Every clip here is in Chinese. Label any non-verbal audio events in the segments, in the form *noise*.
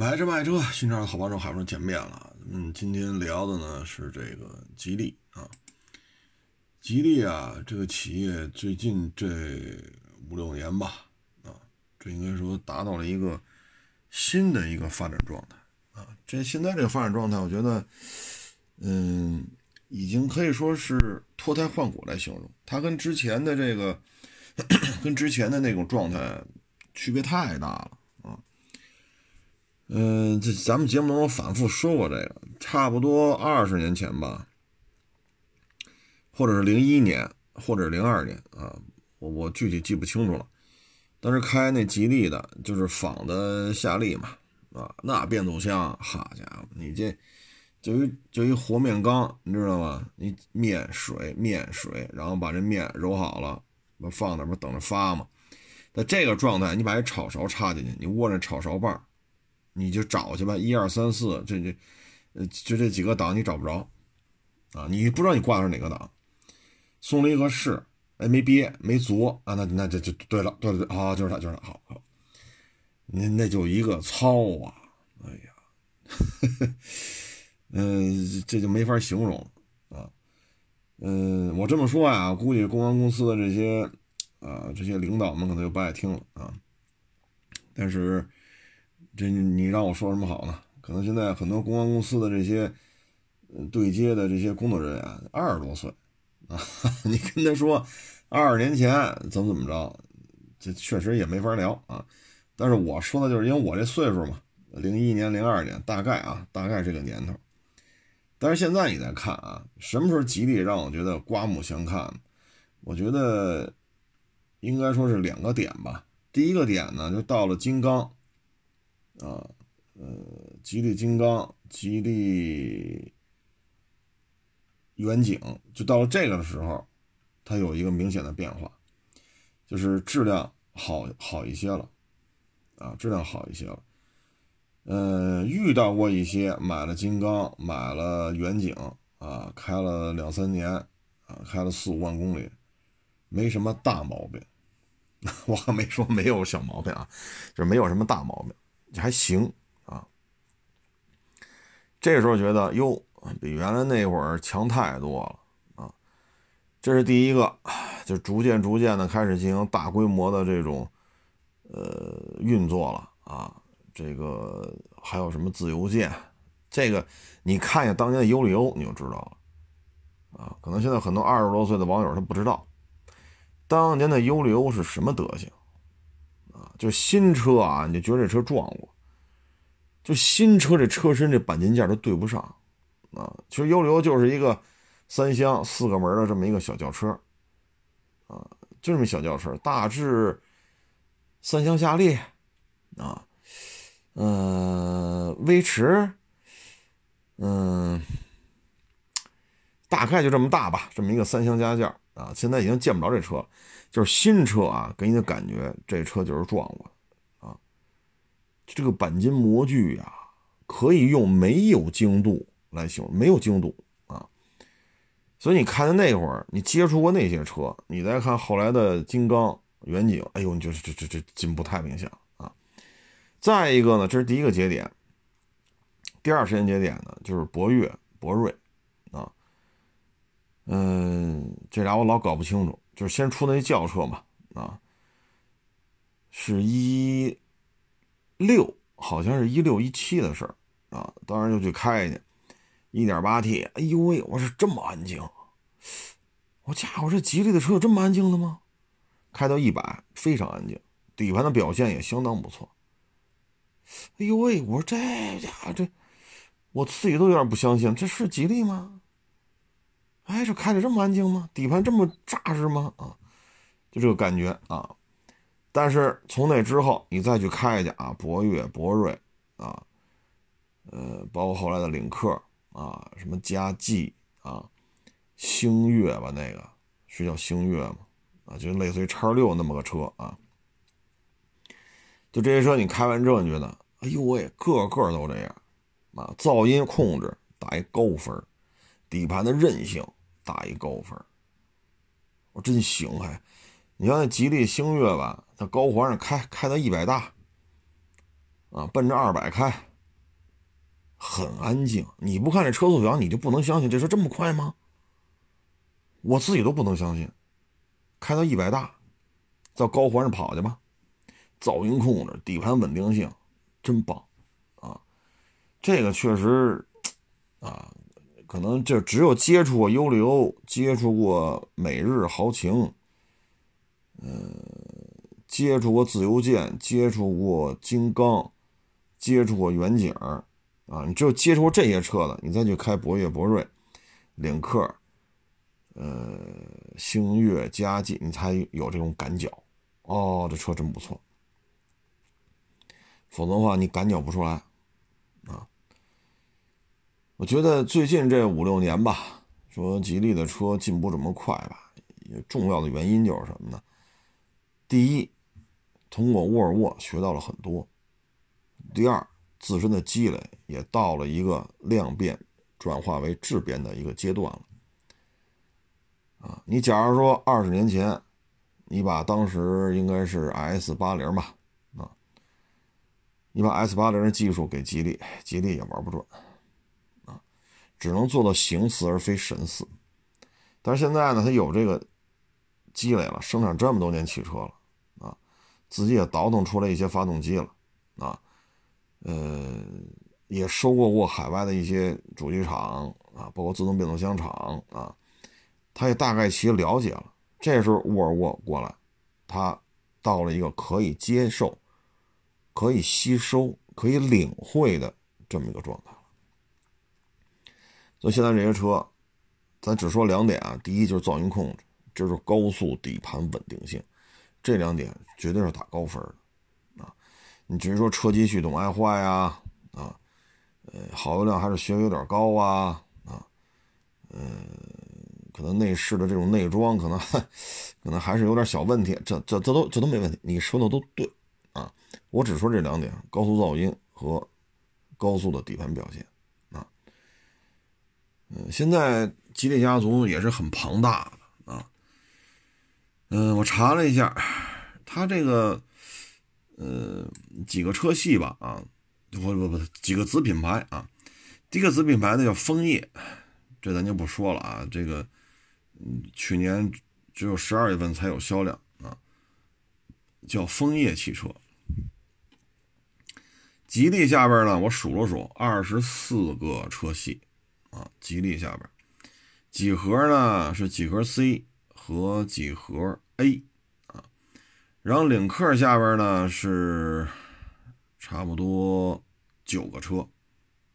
买车卖车，新车好帮手，好不容易见面了。嗯，今天聊的呢是这个吉利啊，吉利啊，这个企业最近这五六年吧，啊，这应该说达到了一个新的一个发展状态啊。这现在这个发展状态，我觉得，嗯，已经可以说是脱胎换骨来形容。它跟之前的这个，*coughs* 跟之前的那种状态区别太大了。嗯，这咱们节目当中反复说过这个，差不多二十年前吧，或者是零一年，或者是零二年啊，我我具体记不清楚了。当时开那吉利的，就是仿的夏利嘛，啊，那变速箱，好家伙，你这就一就一和面缸，你知道吗？你面水面水，然后把这面揉好了，放那不等着发吗？在这个状态，你把这炒勺插进去，你握着炒勺把。你就找去吧，一二三四，这这，呃，就这几个档你找不着，啊，你不知道你挂的是哪个档，松离合是，哎，没憋，没足啊，那那这就对了，对对对，好，就是它，就是它，好好，那那就一个糙啊，哎呀，呵呵嗯，这就没法形容啊，嗯，我这么说呀，估计公安公司的这些啊这些领导们可能就不爱听了啊，但是。这你让我说什么好呢？可能现在很多公关公司的这些对接的这些工作人员二十多岁啊，*laughs* 你跟他说二十年前怎么怎么着，这确实也没法聊啊。但是我说的就是因为我这岁数嘛，零一年、零二年，大概啊，大概这个年头。但是现在你再看啊，什么时候吉利让我觉得刮目相看？我觉得应该说是两个点吧。第一个点呢，就到了金刚。啊，呃，吉利金刚、吉利远景，就到了这个的时候，它有一个明显的变化，就是质量好好一些了，啊，质量好一些了。嗯，遇到过一些买了金刚、买了远景啊，开了两三年啊，开了四五万公里，没什么大毛病。*laughs* 我还没说没有小毛病啊，就没有什么大毛病。还行啊，这时候觉得哟，比原来那会儿强太多了啊！这是第一个，就逐渐逐渐的开始进行大规模的这种呃运作了啊。这个还有什么自由舰？这个你看一下当年的尤里欧，你就知道了啊。可能现在很多二十多岁的网友他不知道，当年的尤里欧是什么德行。就新车啊，你就觉得这车撞过。就新车这车身这钣金件都对不上啊。其实幽流就是一个三厢四个门的这么一个小轿车啊，就这么小轿车，大致三厢夏利啊，嗯，威驰，嗯，大概就这么大吧，这么一个三厢加件啊，现在已经见不着这车了。就是新车啊，给你的感觉，这车就是撞过啊。这个钣金模具呀，可以用没有精度来形容，没有精度啊。所以你看的那会儿，你接触过那些车，你再看后来的金刚、远景，哎呦，你就是这这这进步太明显了啊。再一个呢，这是第一个节点，第二时间节点呢，就是博越、博瑞啊。嗯，这俩我老搞不清楚。就是先出那轿车嘛，啊，是一六，好像是一六一七的事儿啊。当时就去开去，一点八 T，哎呦喂，我说这么安静，我家伙这吉利的车有这么安静的吗？开到一百非常安静，底盘的表现也相当不错。哎呦喂，我说这家伙这，我自己都有点不相信，这是吉利吗？哎，这开的这么安静吗？底盘这么扎实吗？啊，就这个感觉啊。但是从那之后，你再去开去啊，博越、博瑞啊，呃，包括后来的领克啊，什么嘉际啊，星越吧，那个是叫星越吗？啊，就类似于叉六那么个车啊。就这些车，你开完之后，你觉得，哎呦喂，个个都这样啊，噪音控制打一高分，底盘的韧性。打一高分，我真行还，你像那吉利星越吧，它高环上开开到一百大，啊，奔着二百开很安静。你不看这车速表，你就不能相信这车这么快吗？我自己都不能相信，开到一百大，到高环上跑去吧。噪音控制、底盘稳定性，真棒啊！这个确实啊，可能就只有接触过优利欧、接触过美日豪情，嗯，接触过自由舰、接触过金刚、接触过远景啊，你只有接触过这些车的，你再去开博越、博瑞、领克，呃，星越、嘉际，你才有这种感觉。哦，这车真不错。否则的话，你感觉不出来，我觉得最近这五六年吧，说吉利的车进步这么快吧，重要的原因就是什么呢？第一，通过沃尔沃学到了很多；第二，自身的积累也到了一个量变转化为质变的一个阶段了。啊，你假如说二十年前，你把当时应该是 S 八零吧。啊你把 S 八零的技术给吉利，吉利也玩不转，只能做到形似而非神似。但是现在呢，它有这个积累了，生产这么多年汽车了，啊，自己也倒腾出来一些发动机了，啊，呃，也收购过海外的一些主机厂，啊，包括自动变速箱厂，啊，他也大概其了解了。这时候沃尔沃过来，他到了一个可以接受。可以吸收、可以领会的这么一个状态所以现在这些车，咱只说两点啊。第一就是噪音控制，这是高速底盘稳定性，这两点绝对是打高分的啊。你只是说车机系统爱坏呀，啊，呃，耗油量还是稍微有点高啊，啊，嗯，可能内饰的这种内装可能可能还是有点小问题，这这这都这都没问题，你说的都对。啊，我只说这两点：高速噪音和高速的底盘表现。嗯，现在吉利家族也是很庞大的啊。嗯，我查了一下，它这个呃几个车系吧，啊，不不不，几个子品牌啊。第一个子品牌呢叫枫叶，这咱就不说了啊。这个嗯，去年只有十二月份才有销量啊。叫枫叶汽车，吉利下边呢，我数了数，二十四个车系啊。吉利下边，几何呢是几何 C 和几何 A 啊。然后领克下边呢是差不多九个车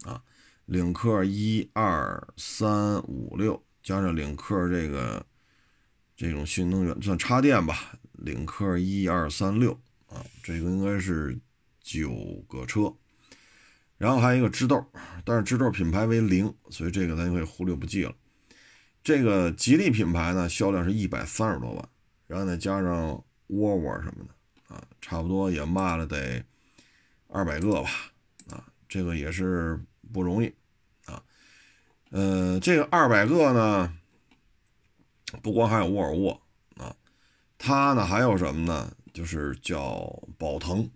啊。领克一二三五六，加上领克这个这种新能源算插电吧。领克一二三六啊，这个应该是九个车，然后还有一个知豆，但是知豆品牌为零，所以这个咱就可以忽略不计了。这个吉利品牌呢，销量是一百三十多万，然后再加上沃尔沃什么的啊，差不多也卖了得二百个吧啊，这个也是不容易啊。呃，这个二百个呢，不光还有沃尔沃啊。它呢还有什么呢？就是叫宝腾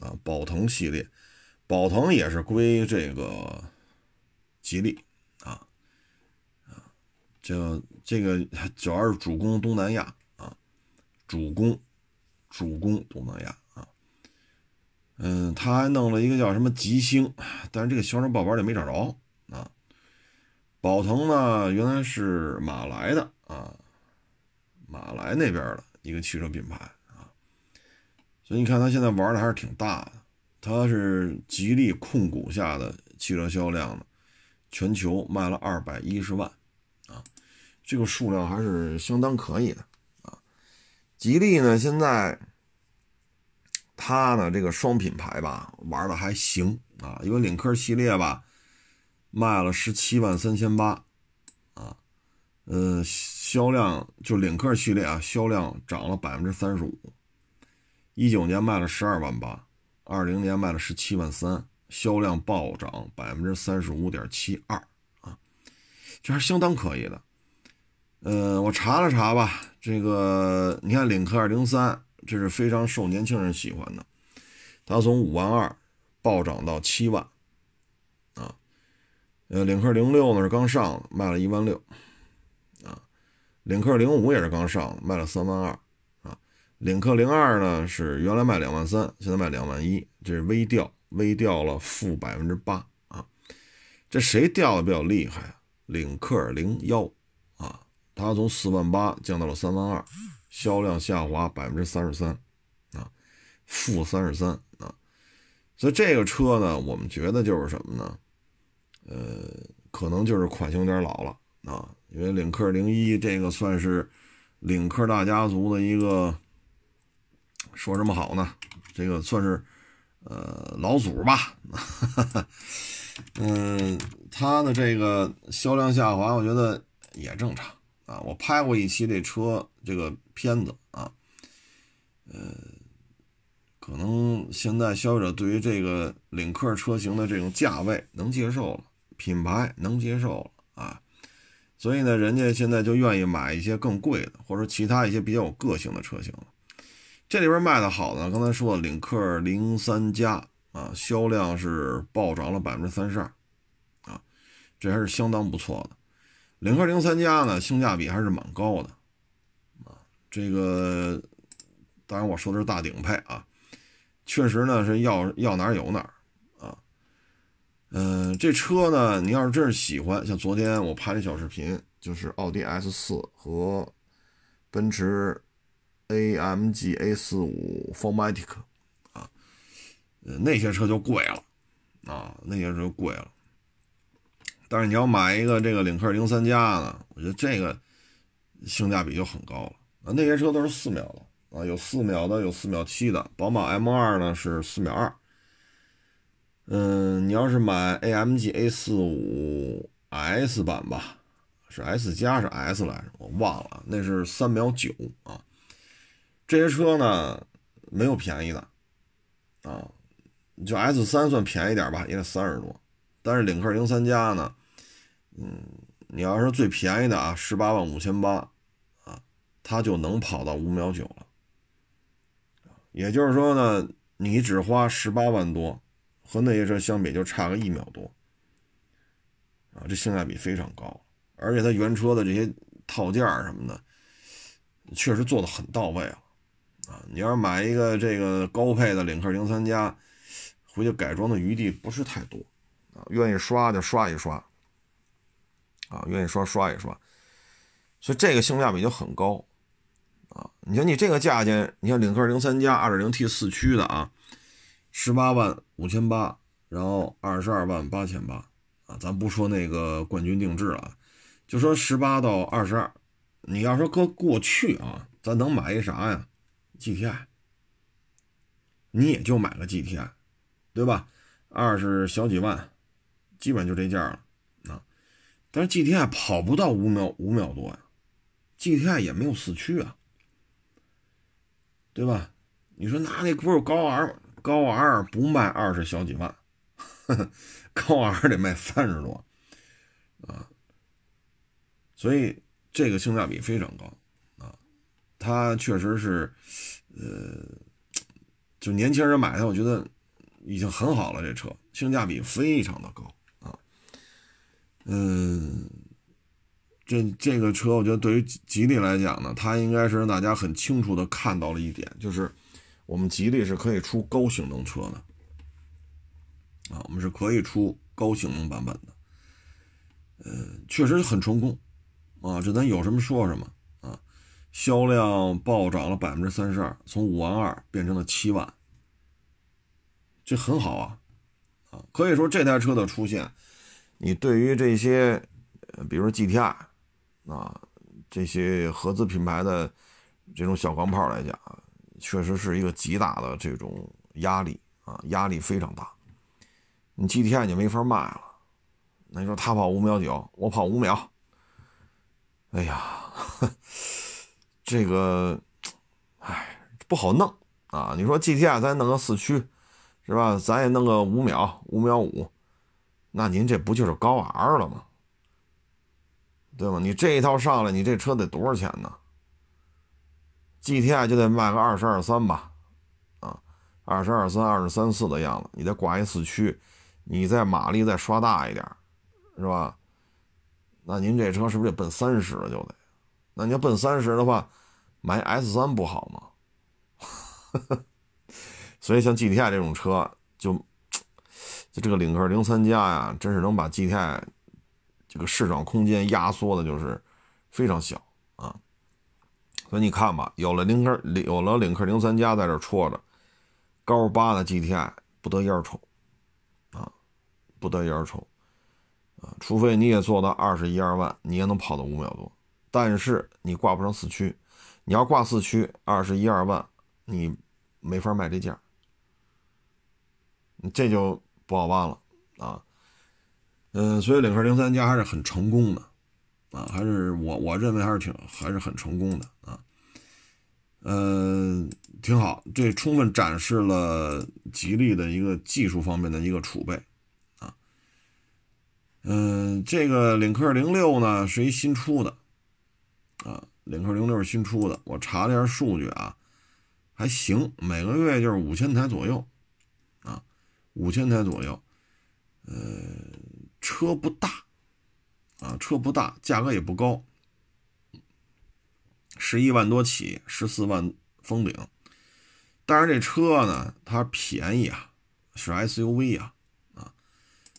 啊，宝腾系列，宝腾也是归这个吉利啊啊，这这个主要是主攻东南亚啊，主攻主攻东南亚啊，嗯，他还弄了一个叫什么吉星，但是这个销售报表里没找着啊。宝腾呢原来是马来的啊，马来那边的。一个汽车品牌啊，所以你看他现在玩的还是挺大的。它是吉利控股下的汽车销量呢，全球卖了二百一十万啊，这个数量还是相当可以的啊。吉利呢，现在它呢这个双品牌吧玩的还行啊，因为领克系列吧卖了十七万三千八啊，呃。销量就领克系列啊，销量涨了百分之三十五，一九年卖了十二万八，二零年卖了十七万三，销量暴涨百分之三十五点七二啊，这还相当可以的。呃，我查了查吧，这个你看领克二零三，这是非常受年轻人喜欢的，它从五万二暴涨到七万啊，呃，领克零六呢是刚上，卖了一万六，啊，领克零五也是刚上，卖了三万二，领克零二呢是原来卖两万三，现在卖两万一，这是微调，微调了负百分之八，啊，这谁掉的比较厉害啊？领克零幺，啊，它从四万八降到了三万二，销量下滑百分之三十三，啊，负三十三，啊，所以这个车呢，我们觉得就是什么呢？呃，可能就是款型有点老了啊，因为领克零一这个算是领克大家族的一个，说什么好呢？这个算是呃老祖吧。*laughs* 嗯，它的这个销量下滑，我觉得也正常啊。我拍过一期这车这个片子啊，呃，可能现在消费者对于这个领克车型的这种价位能接受了。品牌能接受了啊，所以呢，人家现在就愿意买一些更贵的，或者其他一些比较有个性的车型了。这里边卖的好的，刚才说的领克零三加啊，销量是暴涨了百分之三十二啊，这还是相当不错的。领克零三加呢，性价比还是蛮高的啊。这个当然我说的是大顶配啊，确实呢是要要哪有哪啊。嗯，这车呢，你要是真是喜欢，像昨天我拍的小视频，就是奥迪 S 四和奔驰 AMG A 四五 Formatic 啊，那些车就贵了啊，那些车贵了。但是你要买一个这个领克零三加呢，我觉得这个性价比就很高了啊。那些车都是四秒的啊，有四秒的，有四秒七的。宝马 M 二呢是四秒二。嗯，你要是买 AMG A 四五 S 版吧，是 S 加是 S 来着？我忘了，那是三秒九啊。这些车呢，没有便宜的啊，就 S 三算便宜点吧，也得三十多。但是领克零三加呢，嗯，你要是最便宜的啊，十八万五千八啊，它就能跑到五秒九了。也就是说呢，你只花十八万多。和那些车相比，就差个一秒多，啊，这性价比非常高，而且它原车的这些套件什么的，确实做的很到位啊，啊，你要是买一个这个高配的领克零三加，回去改装的余地不是太多，啊，愿意刷就刷一刷，啊，愿意刷刷一刷，所以这个性价比就很高，啊，你说你这个价钱，你像领克零三加二点零 T 四驱的啊。十八万五千八，然后二十二万八千八啊，咱不说那个冠军定制了，就说十八到二十二，你要说搁过去啊，咱能买一啥呀？GTI，你也就买个 GTI，对吧？二十小几万，基本就这价了啊。但是 GTI 跑不到五秒五秒多呀，GTI 也没有四驱啊，对吧？你说那那不是高 R？高 R 不卖二十小几万，*laughs* 高 R 得卖三十多啊，所以这个性价比非常高啊，它确实是，呃，就年轻人买它，我觉得已经很好了。这车性价比非常的高啊，嗯，这这个车我觉得对于吉利来讲呢，它应该是让大家很清楚的看到了一点，就是。我们吉利是可以出高性能车的，啊，我们是可以出高性能版本的，呃，确实很成功，啊，这咱有什么说什么，销量暴涨了百分之三十二，从五万二变成了七万，这很好啊，啊，可以说这台车的出现，你对于这些，比如说 GTI，啊，这些合资品牌的这种小钢炮来讲。确实是一个极大的这种压力啊，压力非常大。你 GTI 就没法卖了。那你说他跑五秒九，我跑五秒，哎呀，这个，哎，不好弄啊。你说 GTI 咱弄个四驱，是吧？咱也弄个五秒，五秒五，那您这不就是高 R 了吗？对吗？你这一套上来，你这车得多少钱呢？GTI 就得卖个二十二三吧，啊，二十二三、二十三四的样子，你再挂一四驱，你再马力再刷大一点，是吧？那您这车是不是得奔三十了就得？那你要奔三十的话，买 S 三不好吗？*laughs* 所以像 GTI 这种车，就就这个领克零三加呀，真是能把 GTI 这个市场空间压缩的，就是非常小啊。所以你看吧，有了领克，有了领克零三加在这戳着，高八的 GTI 不得烟抽啊，不得烟抽。啊，除非你也做到二十一二万，你也能跑到五秒多，但是你挂不上四驱，你要挂四驱，二十一二万，你没法卖这价，这就不好办了啊。嗯，所以领克零三加还是很成功的啊，还是我我认为还是挺还是很成功的啊。嗯，挺好，这充分展示了吉利的一个技术方面的一个储备。嗯，这个领克零六呢是一新出的，啊，领克零六是新出的。我查了一下数据啊，还行，每个月就是五千台左右，啊，五千台左右。呃，车不大，啊，车不大，价格也不高，十一万多起，十四万封顶。但是这车呢，它便宜啊，是 SUV 啊。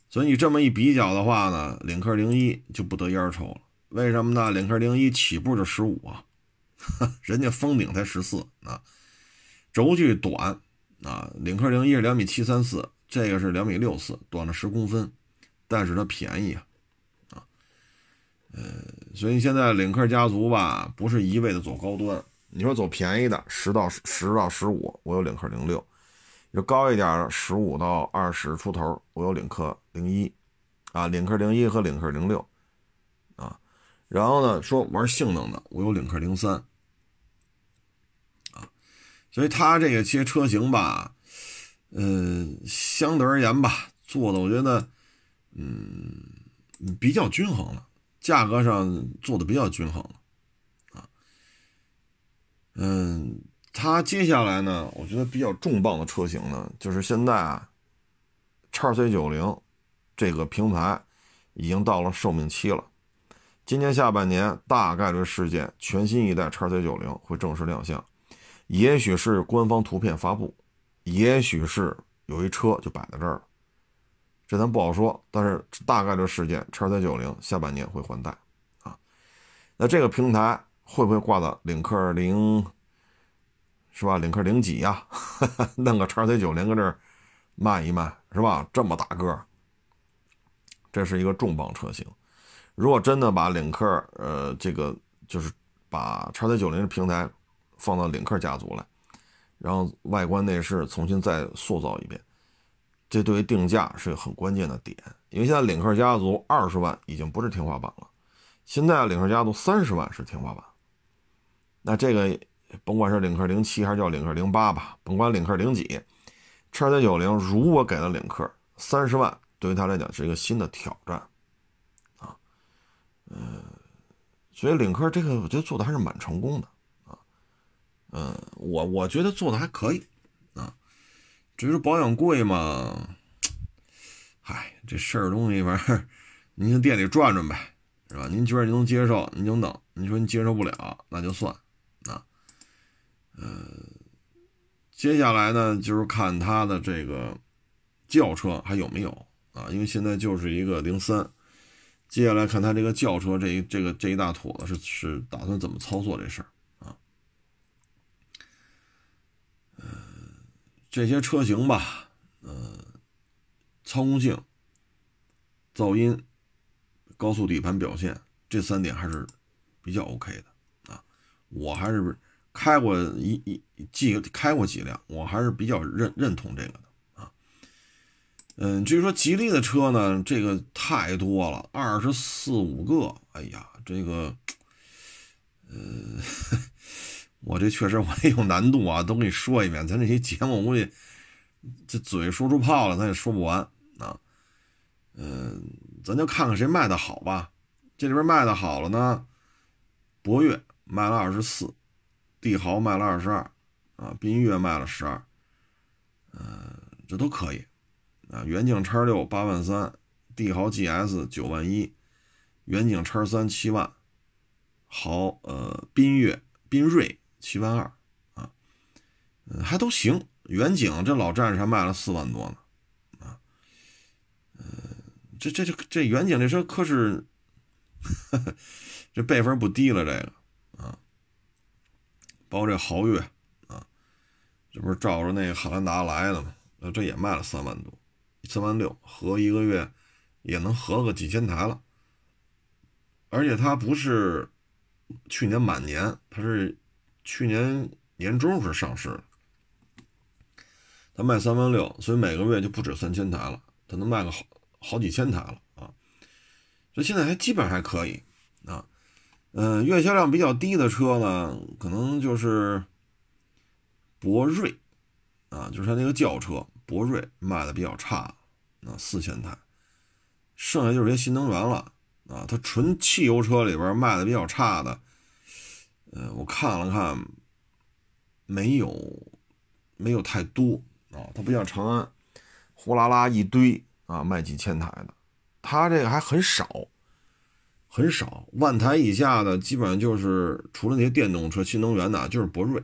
所以你这么一比较的话呢，领克零一就不得烟抽了。为什么呢？领克零一起步就十五啊，*laughs* 人家封顶才十四啊，轴距短啊。领克零一是两米七三四，这个是两米六四，短了十公分，但是它便宜啊啊。呃，所以现在领克家族吧，不是一味的走高端。你说走便宜的，十到十到十五，我有领克零六。就高一点的，十五到二十出头，我有领克零一，啊，领克零一和领克零六，然后呢，说玩性能的，我有领克零三，啊，所以它这个些车型吧，嗯，相对而言吧，做的我觉得，嗯，比较均衡了，价格上做的比较均衡了，啊，嗯。它接下来呢，我觉得比较重磅的车型呢，就是现在啊，叉 C 九零这个平台已经到了寿命期了。今年下半年大概率事件，全新一代叉 C 九零会正式亮相，也许是官方图片发布，也许是有一车就摆在这儿了，这咱不好说。但是大概率事件，叉 C 九零下半年会换代啊。那这个平台会不会挂到领克零？是吧？领克零几呀？*laughs* 弄个叉 C 九零搁这儿卖一卖，是吧？这么大个，这是一个重磅车型。如果真的把领克，呃，这个就是把叉 C 九零的平台放到领克家族来，然后外观内饰重新再塑造一遍，这对于定价是个很关键的点。因为现在领克家族二十万已经不是天花板了，现在领克家族三十万是天花板。那这个。甭管是领克零七还是叫领克零八吧，甭管领克零几，叉 C 九零如果给了领克三十万，对于他来讲是一个新的挑战，嗯，所以领克这个我觉得做的还是蛮成功的，啊，嗯，我我觉得做的还可以，啊，至于保养贵嘛，嗨，这事儿东西反正，您去店里转转呗，是吧？您觉得您能接受，您就弄；你说你接受不了，那就算啊。呃，接下来呢，就是看它的这个轿车还有没有啊？因为现在就是一个零三，接下来看它这个轿车这一这个这一大坨子是是打算怎么操作这事儿啊？呃，这些车型吧，呃，操控性、噪音、高速底盘表现这三点还是比较 OK 的啊，我还是。开过一一几开过几辆，我还是比较认认同这个的。嗯，至于说吉利的车呢，这个太多了，二十四五个，哎呀，这个，呃，*laughs* 我这确实我也有难度啊，都给你说一遍。咱这些节目，我估计这嘴说出泡了，咱也说不完啊。嗯，咱就看看谁卖的好吧。这里边卖的好了呢，博越卖了二十四。帝豪卖了二十二，啊，缤越卖了十二，嗯，这都可以，啊，远景叉六八万三，帝豪 GS 九万一，远景叉三七万，豪呃缤越缤瑞七万二啊，嗯还都行。远景这老战士还卖了四万多呢，啊，嗯，这这这这远景这车可是，*laughs* 这辈分不低了，这个啊，包括这豪越啊，这不是照着那个汉兰达来的吗？呃，这也卖了三万多，三万六，合一个月也能合个几千台了，而且它不是去年满年，它是去年年中是上市的。他卖三万六，所以每个月就不止三千台了，他能卖个好好几千台了啊！所以现在还基本还可以啊。嗯，月销量比较低的车呢，可能就是博瑞啊，就是他那个轿车博瑞卖的比较差，啊，四千台，剩下就是些新能源了啊。它纯汽油车里边卖的比较差的，呃，我看了看，没有没有太多。啊，它不像长安，呼啦啦一堆啊，卖几千台的，它这个还很少，很少，万台以下的基本上就是除了那些电动车、新能源的，就是博瑞，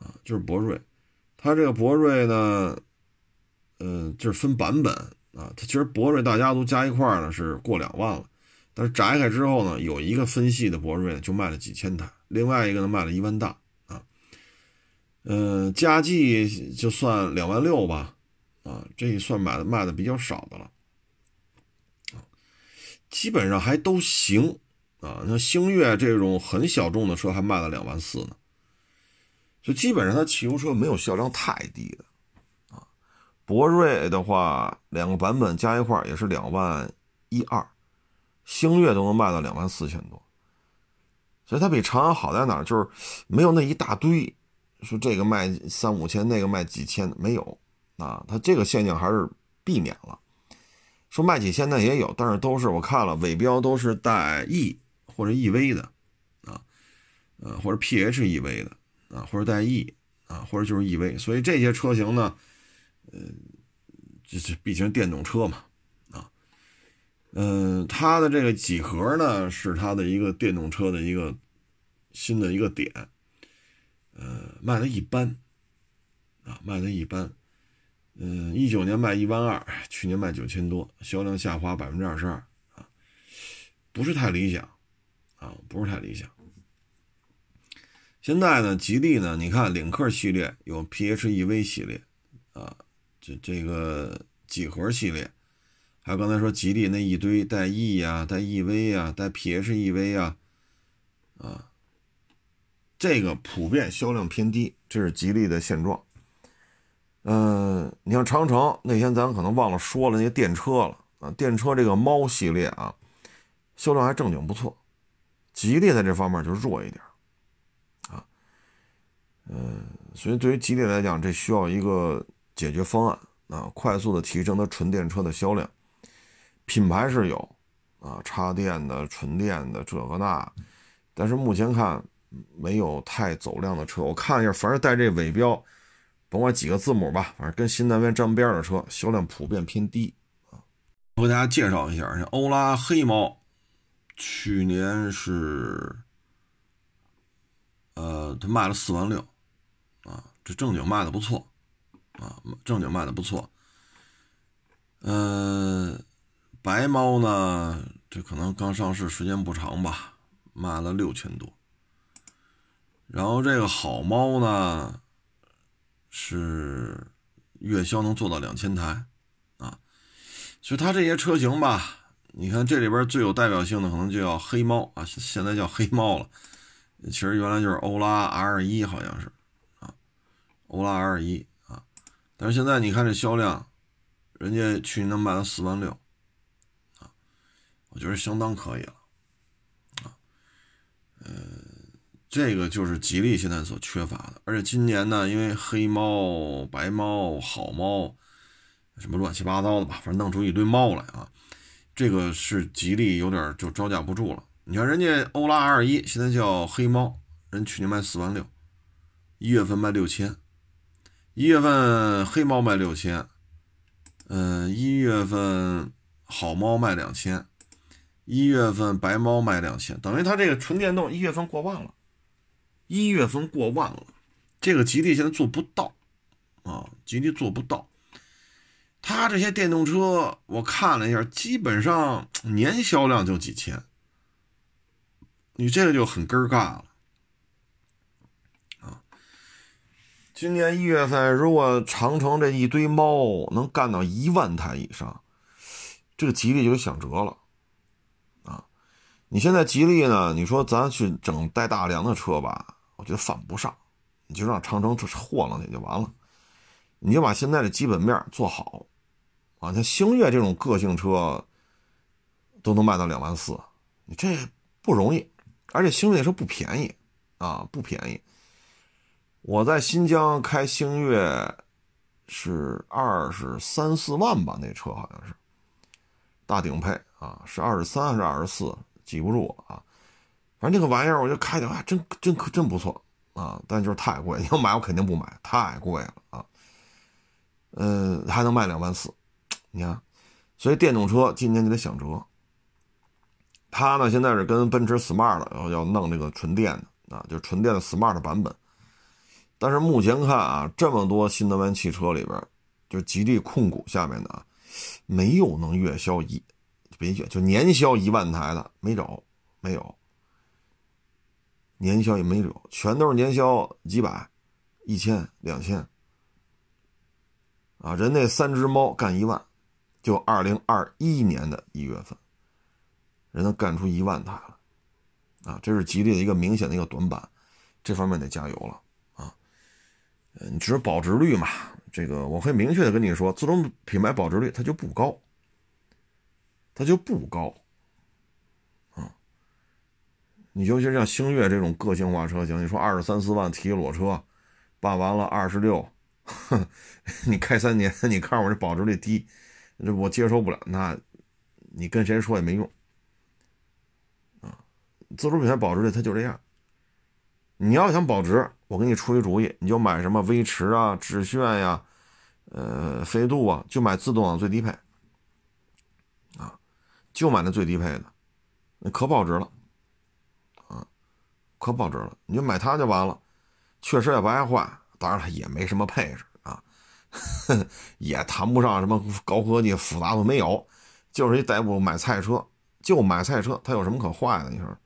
啊，就是博瑞，它这个博瑞呢，嗯，就是分版本啊，它其实博瑞大家都加一块呢是过两万了，但是摘开之后呢，有一个分系的博瑞就卖了几千台，另外一个呢卖了一万大啊。嗯，加计就算两万六吧，啊，这也算买的卖的比较少的了，基本上还都行啊。像星越这种很小众的车还卖了两万四呢，就基本上它汽油车没有销量太低的啊。博瑞的话，两个版本加一块也是两万一二，星越都能卖到两万四千多，所以它比长安好在哪儿？就是没有那一大堆。说这个卖三五千，那个卖几千没有啊？它这个现象还是避免了。说卖几千的也有，但是都是我看了尾标都是带 E 或者 EV 的啊，呃或者 PHEV 的啊，或者带 E 啊，或者就是 EV。所以这些车型呢，呃，这是毕竟电动车嘛啊，嗯，它的这个几何呢是它的一个电动车的一个新的一个点。呃，卖的一般，啊，卖的一般，嗯，一九年卖一万二，去年卖九千多，销量下滑百分之二十二，啊，不是太理想，啊，不是太理想。现在呢，吉利呢，你看领克系列有 PHEV 系列，啊，这这个几何系列，还有刚才说吉利那一堆带 E 呀、带 EV 呀、带 PHEV 呀，啊。这个普遍销量偏低，这是吉利的现状。嗯，你像长城那天咱可能忘了说了那些电车了啊，电车这个猫系列啊，销量还正经不错。吉利在这方面就弱一点。嗯，所以对于吉利来讲，这需要一个解决方案啊，快速的提升它纯电车的销量。品牌是有啊，插电的、纯电的这个那，但是目前看。没有太走量的车，我看一下，凡是带这尾标，甭管几个字母吧，反正跟新能源沾边的车，销量普遍偏低啊。我给大家介绍一下，这欧拉黑猫，去年是，呃，它卖了四万六，这正经卖的不错，啊，正经卖的不错。嗯，白猫呢，这可能刚上市时间不长吧，卖了六千多。然后这个好猫呢，是月销能做到两千台，啊，所以它这些车型吧，你看这里边最有代表性的可能就叫黑猫啊，现在叫黑猫了，其实原来就是欧拉 R 一好像是，欧拉 R 一啊，但是现在你看这销量，人家去年能卖到四万六，啊，我觉得相当可以了，啊，嗯。这个就是吉利现在所缺乏的，而且今年呢，因为黑猫、白猫、好猫，什么乱七八糟的吧，反正弄出一堆猫来啊，这个是吉利有点就招架不住了。你看人家欧拉 R 一现在叫黑猫，人去年卖四万六，一月份卖六千，一月份黑猫卖六千，嗯，一月份好猫卖两千，一月份白猫卖两千，等于它这个纯电动一月份过万了，一月份过万了，这个吉利现在做不到啊，吉利做不到。它这些电动车我看了一下，基本上年销量就几千，你这个就很根儿尬了。今年一月份，如果长城这一堆猫能干到一万台以上，这个吉利就想辙了啊！你现在吉利呢？你说咱去整带大梁的车吧，我觉得犯不上，你就让长城货了去就完了。你就把现在的基本面做好啊！像星越这种个性车都能卖到两万四，你这不容易，而且星越车不便宜啊，不便宜。我在新疆开星越，是二十三四万吧？那车好像是大顶配啊，是二十三还是二十四？记不住啊。反正这个玩意儿，我就开的啊，真真可真不错啊。但就是太贵，要买我肯定不买，太贵了啊。嗯，还能卖两万四，你看，所以电动车今年就得想辙。他呢，现在是跟奔驰 Smart 要要弄这个纯电的啊，就是纯电的 Smart 版本。但是目前看啊，这么多新能源汽车里边，就吉利控股下面的啊，没有能月销一，别月就年销一万台的，没找，没有，年销也没有，全都是年销几百、一千、两千。啊，人那三只猫干一万，就二零二一年的一月份，人能干出一万台了，啊，这是吉利的一个明显的一个短板，这方面得加油了。嗯，只是保值率嘛，这个我会明确的跟你说，自主品牌保值率它就不高，它就不高，啊，你尤其像星越这种个性化车型，你说二十三四万提裸车，办完了二十六，*laughs* 你开三年，你看我这保值率低，这我接受不了，那你跟谁说也没用，啊，自主品牌保值率它就这样。你要想保值，我给你出一主意，你就买什么威驰啊、致炫呀、呃、飞度啊，就买自动挡最低配，啊，就买那最低配的，那可保值了，啊，可保值了，你就买它就完了，确实也不爱坏，当然了也没什么配置啊，*laughs* 也谈不上什么高科技复杂都没有，就是一代步买菜车，就买菜车，它有什么可坏的？你说，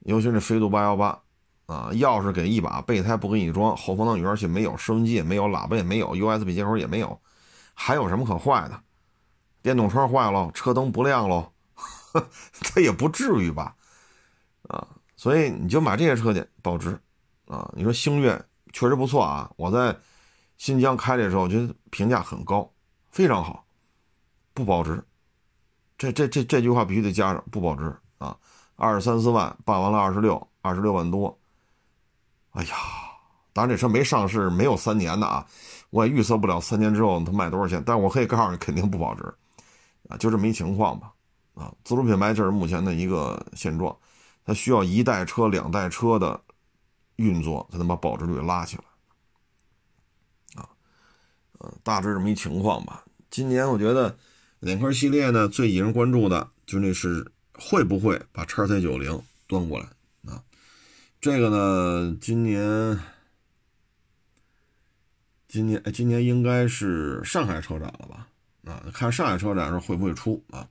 尤其是那飞度八幺八。啊，钥匙给一把，备胎不给你装，后风挡雨刷器没有，收音机也没有，喇叭也没有，USB 接口也没有，还有什么可坏的？电动窗坏了，车灯不亮喽，*laughs* 它也不至于吧？啊，所以你就买这些车去保值啊。你说星越确实不错啊，我在新疆开的时候，我觉得评价很高，非常好，不保值。这这这这句话必须得加上，不保值啊！二十三四万办完了二十六，二十六万多。哎呀，当然这车没上市，没有三年的啊，我也预测不了三年之后它卖多少钱。但我可以告诉你，肯定不保值，啊，就这么一情况吧。啊，自主品牌就是目前的一个现状，它需要一代车、两代车的运作才能把保值率拉起来。啊，呃，大致这么一情况吧。今年我觉得领克系列呢，最引人关注的就那是会不会把叉 C 九零端过来。这个呢，今年，今年，哎，今年应该是上海车展了吧？啊，看上海车展时候会不会出啊？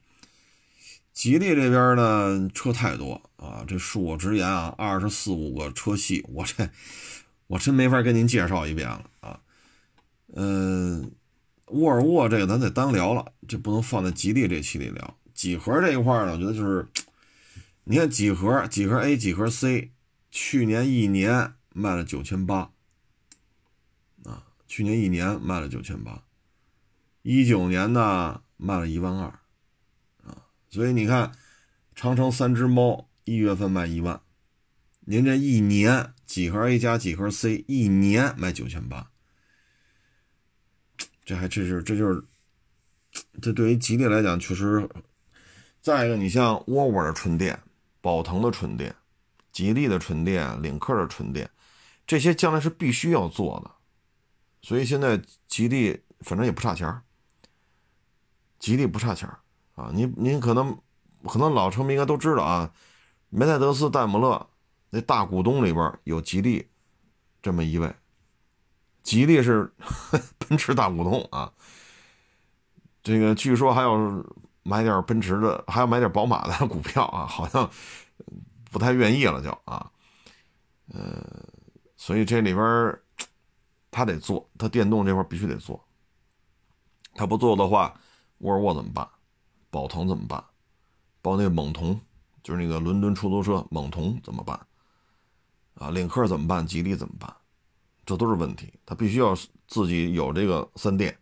吉利这边呢，车太多啊，这恕我直言啊，二十四五个车系，我这我真没法跟您介绍一遍了啊。嗯，沃尔沃这个咱得单聊了，这不能放在吉利这期里聊。几何这一块呢，我觉得就是，你看几何，几何 A，几何 C。去年一年卖了九千八，啊，去年一年卖了九千八，一九年呢卖了一万二，啊，所以你看，长城三只猫一月份卖一万，您这一年几何 A 加几何 C 一年卖九千八，这还真是，这就是，这对于吉利来讲确实。再一个，你像沃尔沃的纯电，宝腾的纯电。吉利的纯电、领克的纯电，这些将来是必须要做的，所以现在吉利反正也不差钱儿吉利不差钱儿啊。您您可能可能老车迷应该都知道啊，梅赛德斯、戴姆勒那大股东里边有吉利这么一位，吉利是 *laughs* 奔驰大股东啊。这个据说还要买点奔驰的，还要买点宝马的股票啊，好像不太愿意了，就啊，呃，所以这里边他得做，他电动这块必须得做，他不做的话，沃尔沃怎么办？宝腾怎么办？包括那个猛童，就是那个伦敦出租车猛童怎么办？啊，领克怎么办？吉利怎么办？这都是问题，他必须要自己有这个三电。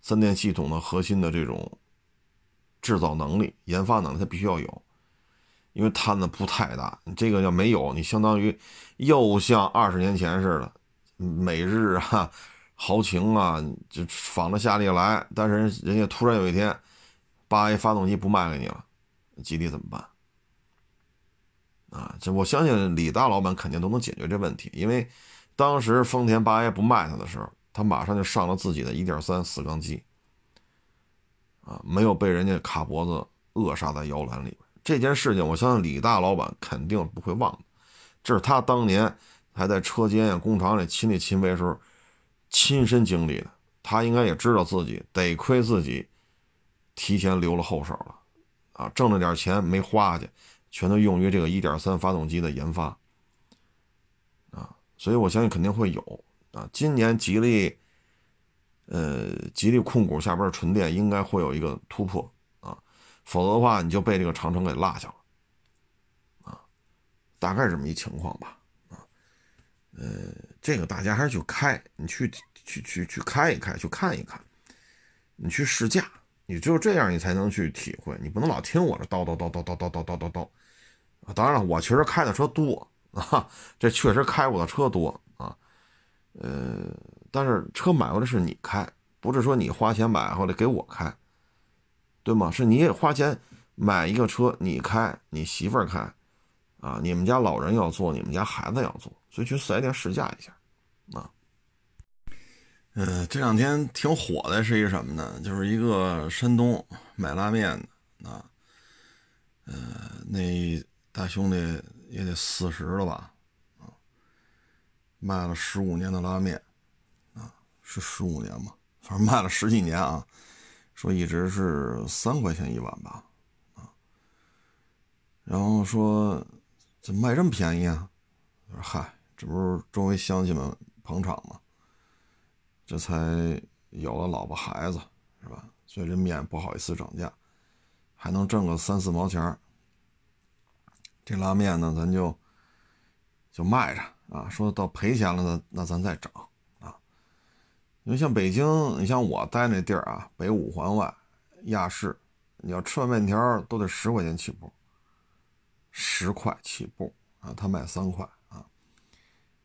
三电系统的核心的这种制造能力、研发能力，它必须要有，因为摊子铺太大。你这个要没有，你相当于又像二十年前似的，美日啊、豪情啊，就仿着夏利来。但是人家突然有一天，八 A 发动机不卖给你了，吉利怎么办？啊，这我相信李大老板肯定都能解决这问题，因为当时丰田八 A 不卖他的时候。他马上就上了自己的一点三四缸机，啊，没有被人家卡脖子扼杀在摇篮里边。这件事情，我相信李大老板肯定不会忘的。这是他当年还在车间呀、工厂里亲力亲为时候亲身经历的。他应该也知道自己得亏自己提前留了后手了，啊，挣了点钱没花去，全都用于这个一点三发动机的研发，啊，所以我相信肯定会有。啊，今年吉利，呃，吉利控股下边纯电应该会有一个突破，否则的话你就被这个长城给落下了，啊，大概这么一情况吧，啊，呃，这个大家还是去开，你去去去去开一开，去看一看，你去试驾，你只有这样你才能去体会，你不能老听我这叨叨叨叨叨叨叨叨叨。叨，当然了，我确实开的车多啊，这确实开过的车多啊。呃，但是车买回来是你开，不是说你花钱买回来给我开，对吗？是你也花钱买一个车，你开，你媳妇儿开，啊，你们家老人要坐，你们家孩子要坐，所以去四 S 店试驾一下，啊，呃，这两天挺火的是一个什么呢？就是一个山东买拉面的，啊，呃，那大兄弟也得四十了吧？啊卖了十五年的拉面，啊，是十五年吗？反正卖了十几年啊。说一直是三块钱一碗吧，啊。然后说怎么卖这么便宜啊？嗨，这不是周围乡亲们捧场吗？这才有了老婆孩子，是吧？所以这面不好意思涨价，还能挣个三四毛钱这拉面呢，咱就就卖着。啊，说到赔钱了呢，那咱再涨。因为像北京，你像我待那地儿啊，北五环外亚市，你要吃碗面条都得十块钱起步，十块起步啊，他卖三块啊，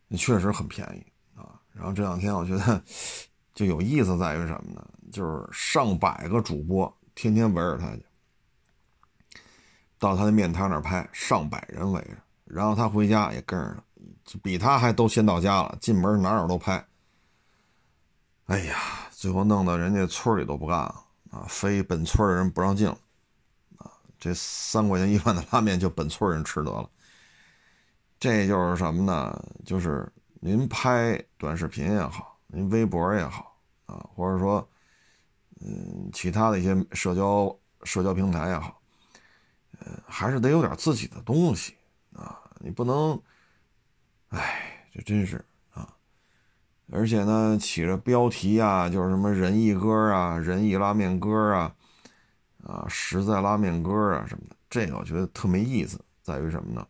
你确实很便宜啊。然后这两天我觉得 *laughs* 就有意思在于什么呢？就是上百个主播天天围着他去，到他的面摊那儿拍，上百人围着，然后他回家也跟着。比他还都先到家了，进门哪哪都拍。哎呀，最后弄得人家村里都不干了啊！非本村的人不让进了啊！这三块钱一碗的拉面就本村人吃得了。这就是什么呢？就是您拍短视频也好，您微博也好啊，或者说嗯其他的一些社交社交平台也好，呃，还是得有点自己的东西啊，你不能。哎，这真是！而且呢，起着标题啊，就是什么仁义哥啊、仁义拉面哥啊、啊实在拉面哥啊什么的，这个我觉得特没意思。在于什么呢？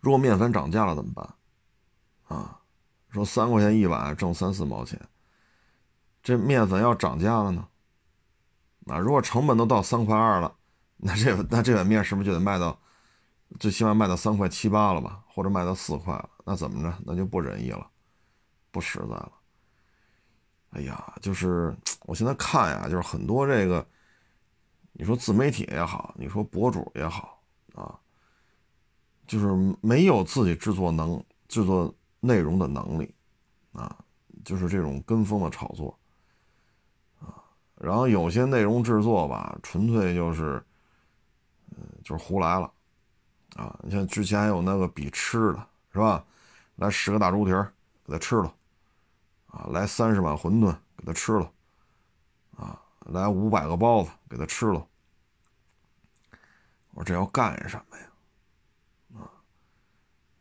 如果面粉涨价了怎么办？啊，说三块钱一碗挣三四毛钱，这面粉要涨价了呢？啊，如果成本都到三块二了，那这那这碗面是不是就得卖到？最起码卖到三块七八了吧，或者卖到四块了，那怎么着？那就不仁义了，不实在了。哎呀，就是我现在看呀，就是很多这个，你说自媒体也好，你说博主也好啊，就是没有自己制作能制作内容的能力啊，就是这种跟风的炒作啊，然后有些内容制作吧，纯粹就是，嗯，就是胡来了，啊，你像之前还有那个比吃的，是吧？来十个大猪蹄儿给他吃了，啊，来三十碗馄饨给他吃了，啊，来五百个包子给他吃了。我说这要干什么呀？啊，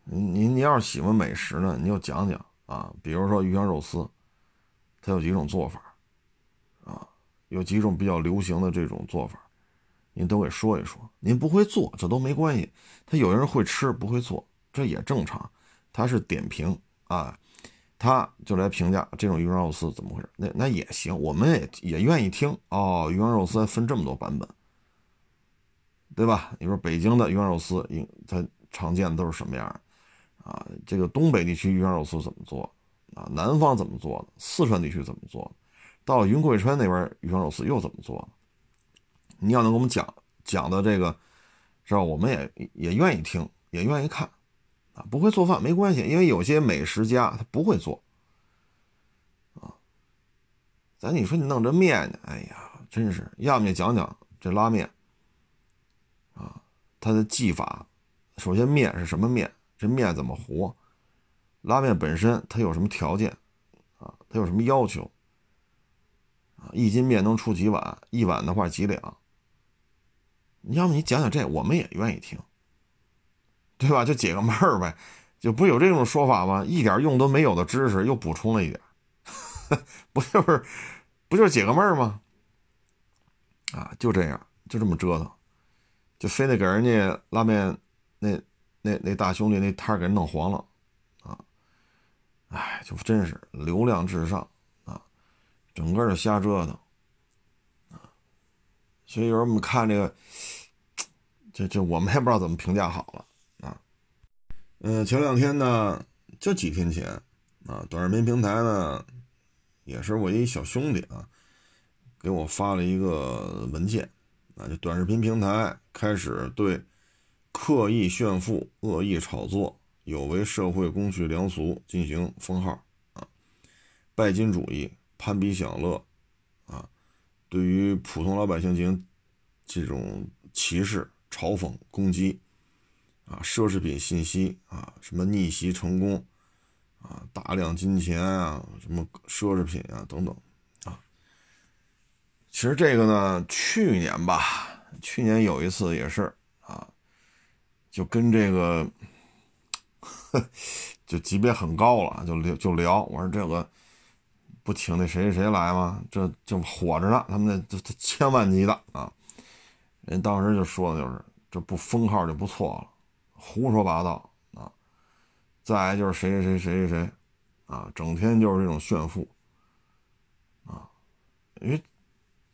您您您要是喜欢美食呢，你就讲讲啊，比如说鱼香肉丝，它有几种做法，啊，有几种比较流行的这种做法，您都给说一说。您不会做这都没关系，他有人会吃不会做，这也正常。他是点评啊，他就来评价这种鱼香肉丝怎么回事，那那也行，我们也也愿意听哦。鱼香肉丝分这么多版本。对吧？你说北京的鱼香肉丝，它常见的都是什么样啊？这个东北地区鱼香肉丝怎么做啊？南方怎么做的？四川地区怎么做的？到云贵川那边鱼香肉丝又怎么做的？你要能给我们讲讲的这个，是吧？我们也也愿意听，也愿意看啊。不会做饭没关系，因为有些美食家他不会做啊。咱你说你弄这面呢？哎呀，真是，要么你讲讲这拉面。啊，它的技法，首先面是什么面？这面怎么和？拉面本身它有什么条件？啊，它有什么要求？啊，一斤面能出几碗？一碗的话几两？你要么你讲讲这，我们也愿意听，对吧？就解个闷儿呗，就不有这种说法吗？一点用都没有的知识又补充了一点，*laughs* 不就是不就是解个闷儿吗？啊，就这样，就这么折腾。就非得给人家拉面那那那大兄弟那摊儿给弄黄了啊！哎，就真是流量至上啊，整个的瞎折腾啊！所以有时候我们看这个，这这我们也不知道怎么评价好了。嗯，前两天呢，就几天前啊，短视频平台呢，也是我一小兄弟啊，给我发了一个文件。啊，就短视频平台开始对刻意炫富、恶意炒作、有违社会公序良俗进行封号啊，拜金主义、攀比享乐啊，对于普通老百姓进行这种歧视、嘲讽、攻击啊，奢侈品信息啊，什么逆袭成功啊，大量金钱啊，什么奢侈品啊等等啊。其实这个呢，去年吧，去年有一次也是啊，就跟这个，*laughs* 就级别很高了，就聊就聊。我说这个不请那谁谁谁来吗？这就火着呢，他们那这千万级的啊。人当时就说的就是这不封号就不错了，胡说八道啊。再就是谁谁谁谁谁谁啊，整天就是这种炫富啊，因为。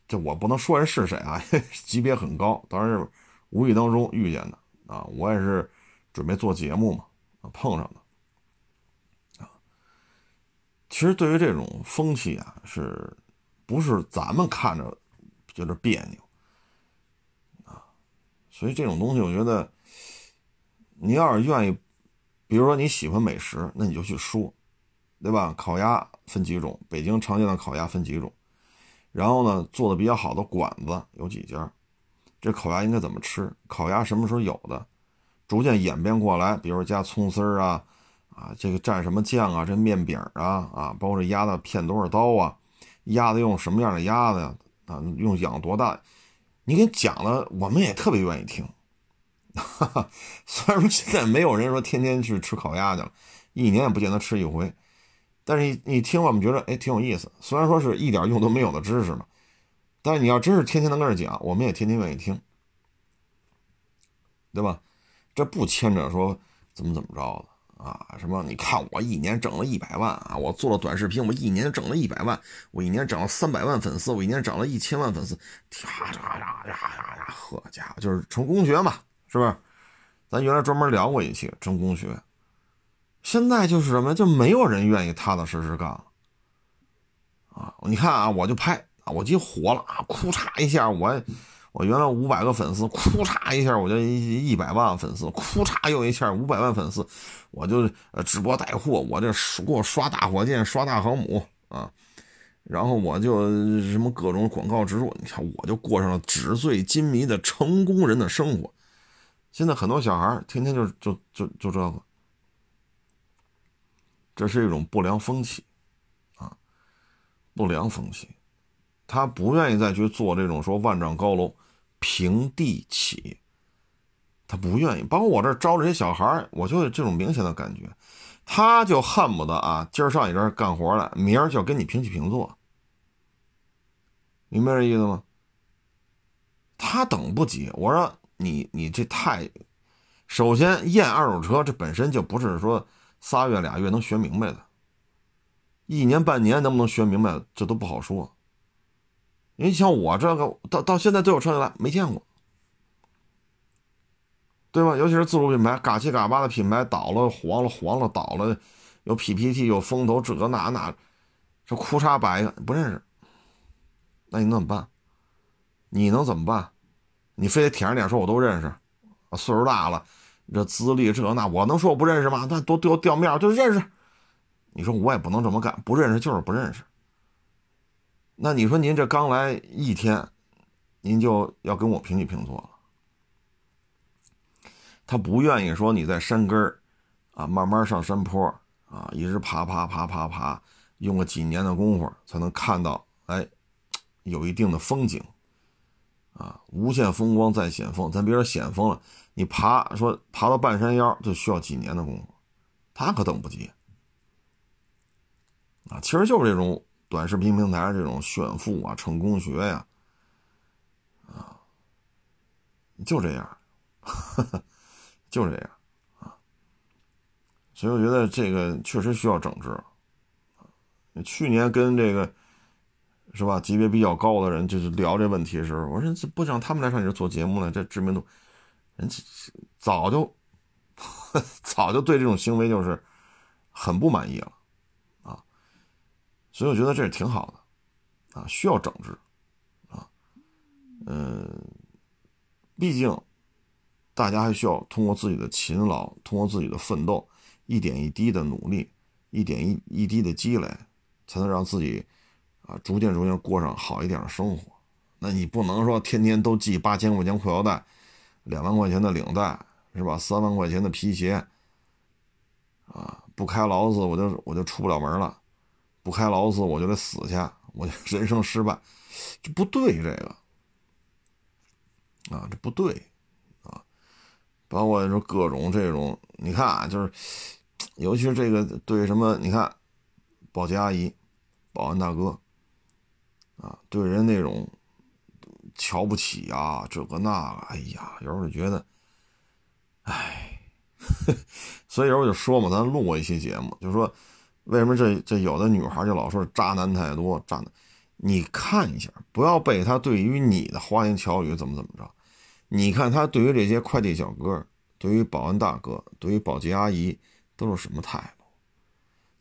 这我不能说人是谁啊，级别很高，当然是无意当中遇见的啊。我也是准备做节目嘛，碰上的啊。其实对于这种风气啊，是不是咱们看着觉得别扭啊？所以这种东西，我觉得你要是愿意，比如说你喜欢美食，那你就去说，对吧？烤鸭分几种？北京常见的烤鸭分几种？然后呢，做的比较好的馆子有几家？这烤鸭应该怎么吃？烤鸭什么时候有的？逐渐演变过来，比如加葱丝儿啊，啊，这个蘸什么酱啊？这面饼啊，啊，包括这鸭子片多少刀啊？鸭子用什么样的鸭子呀？啊，用养多大？你给讲了，我们也特别愿意听。哈哈，虽然说现在没有人说天天去吃烤鸭去了，一年也不见得吃一回。但是你你听我们觉得哎挺有意思，虽然说是一点用都没有的知识嘛，但是你要真是天天能跟这讲，我们也天天愿意听，对吧？这不牵扯说怎么怎么着的啊？什么？你看我一年挣了一百万啊，我做了短视频，我一年挣了一百万，我一年涨了三百万粉丝，我一年涨了一千万粉丝，呀呀呀呀呀呀！呵家伙，就是成功学嘛，是不是？咱原来专门聊过一期成功学。现在就是什么，就没有人愿意踏踏实实干了啊！你看啊，我就拍啊，我就火了啊，哭嚓一下，我我原来五百个粉丝，哭嚓一下我就一一百万粉丝，哭嚓又一下五百万粉丝，我就呃直播带货，我这给我刷大火箭，刷大航母啊，然后我就什么各种广告植入，你看我就过上了纸醉金迷的成功人的生活。现在很多小孩天天就就就就这个，这是一种不良风气啊，不良风气。他不愿意再去做这种说万丈高楼平地起，他不愿意。包括我这招这些小孩我就有这种明显的感觉，他就恨不得啊，今儿上你这儿干活来，明儿就跟你平起平坐，明白这意思吗？他等不及。我说你你这太，首先验二手车这本身就不是说仨月俩月能学明白的，一年半年能不能学明白，这都不好说。你像我这个到到现在都有车来没见过，对吧？尤其是自主品牌，嘎七嘎八的品牌倒了黄了黄了倒了，有 PPT 有风投这个那那，这裤衩摆一个不认识，那你怎么办？你能怎么办？你非得舔着脸说我都认识，岁数大了，这资历这那，我能说我不认识吗？那多丢掉面就认识。你说我也不能这么干，不认识就是不认识。那你说您这刚来一天，您就要跟我平起平坐了？他不愿意说你在山根儿啊，慢慢上山坡啊，一直爬爬爬爬爬，用个几年的功夫才能看到，哎，有一定的风景啊，无限风光在险峰。咱别说险峰了，你爬说爬到半山腰就需要几年的功夫，他可等不及啊。其实就是这种。短视频平台这种炫富啊，成功学呀，啊，就这样，*laughs* 就这样啊，所以我觉得这个确实需要整治。去年跟这个是吧，级别比较高的人就是聊这问题的时候，我说这不让他们来上你这做节目呢，这知名度，人早就 *laughs* 早就对这种行为就是很不满意了啊。所以我觉得这是挺好的，啊，需要整治，啊，嗯，毕竟大家还需要通过自己的勤劳，通过自己的奋斗，一点一滴的努力，一点一一滴的积累，才能让自己逐渐逐渐过上好一点的生活。那你不能说天天都系八千块钱裤腰带，两万块钱的领带，是吧？三万块钱的皮鞋，啊，不开劳斯我就我就出不了门了。不开劳斯我就得死去，我就 *laughs* 人生失败，这不对，这个啊，这不对啊！包括说各种这种，你看啊，就是尤其是这个对什么，你看保洁阿姨、保安大哥啊，对人那种瞧不起啊，这个那个，哎呀，有时候就觉得，哎，*laughs* 所以有时候就说嘛，咱录过一期节目，就说。为什么这这有的女孩就老说渣男太多？渣男，你看一下，不要被他对于你的花言巧语怎么怎么着。你看他对于这些快递小哥、对于保安大哥、对于保洁阿姨都是什么态度？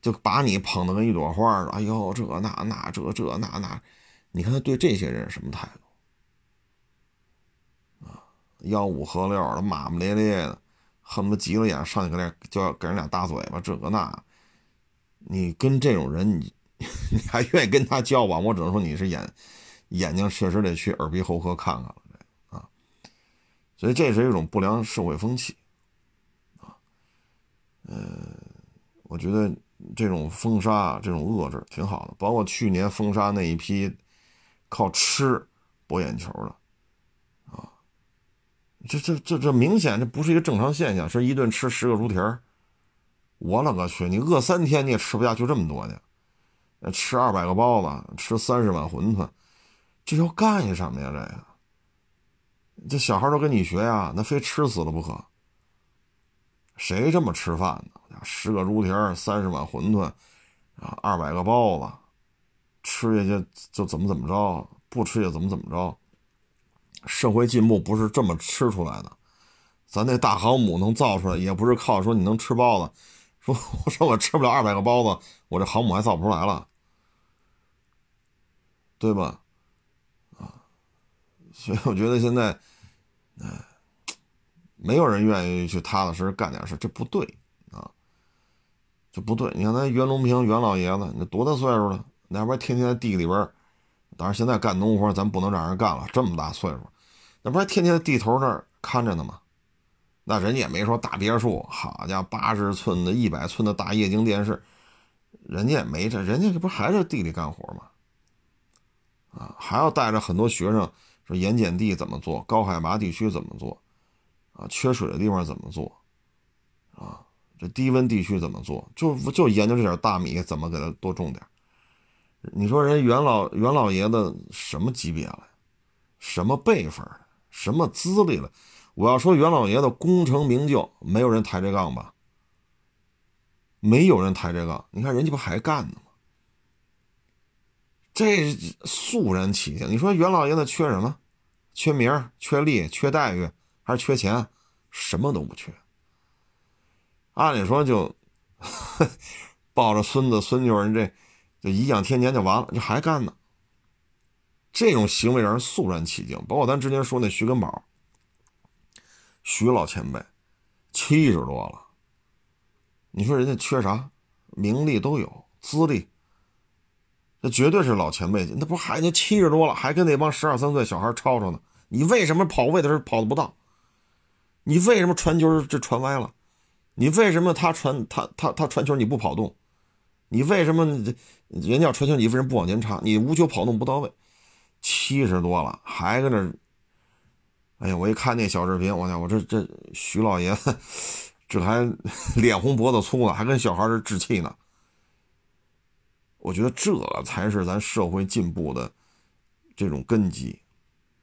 就把你捧得跟一朵花的。哎呦，这那那这这那那，你看他对这些人什么态度？啊，吆五喝六的，骂骂咧咧的，恨不得急了眼上去给俩就要给人俩大嘴巴，这个那。你跟这种人，你 *laughs* 你还愿意跟他交往？我只能说你是眼眼睛确实得去耳鼻喉科看看了，这啊，所以这是一种不良社会风气啊。呃，我觉得这种封杀、这种遏制挺好的，包括去年封杀那一批靠吃博眼球的啊，这这这这明显这不是一个正常现象，是一顿吃十个猪蹄儿。我勒个去！你饿三天你也吃不下，去这么多呢。吃二百个包子，吃三十碗馄饨，这要干什么呀？这个，这小孩都跟你学呀，那非吃死了不可。谁这么吃饭呢？十个猪蹄儿，三十碗馄饨，啊，二百个包子，吃下去就怎么怎么着，不吃也怎么怎么着。社会进步不是这么吃出来的，咱那大航母能造出来，也不是靠说你能吃包子。说我说我吃不了二百个包子，我这航母还造不出来了，对吧？啊，所以我觉得现在，哎，没有人愿意去踏踏实实干点事，这不对啊，这不对。你看咱袁隆平袁老爷子，那多大岁数了那不天天在地里边，当然现在干农活咱不能让人干了，这么大岁数，那不是天天在地头那儿看着呢吗？那人家也没说大别墅，好家伙，八十寸的、一百寸的大液晶电视，人家也没这，人家这不还是地里干活吗？啊，还要带着很多学生说盐碱地怎么做，高海拔地区怎么做，啊，缺水的地方怎么做，啊，这低温地区怎么做，就就研究这点大米怎么给它多种点。你说人袁老袁老爷子什么级别了？什么辈分？什么资历了？我要说袁老爷子功成名就，没有人抬这杠吧？没有人抬这杠。你看人家不还干呢吗？这肃然起敬。你说袁老爷子缺什么？缺名缺利？缺待遇？还是缺钱？什么都不缺。按理说就 *laughs* 抱着孙子孙女人这就颐养天年就完了，这还干呢。这种行为让人肃然起敬。包括咱之前说那徐根宝，徐老前辈，七十多了，你说人家缺啥？名利都有，资历。那绝对是老前辈，那不还就七十多了，还跟那帮十二三岁小孩吵吵呢？你为什么跑位的时候跑的不到？你为什么传球这传歪了？你为什么他传他他他传球你不跑动？你为什么人家传球你为什么不往前插？你无球跑动不到位，七十多了还跟那……哎呀，我一看那小视频，我讲我这这徐老爷子这还脸红脖子粗呢，还跟小孩这置气呢。我觉得这才是咱社会进步的这种根基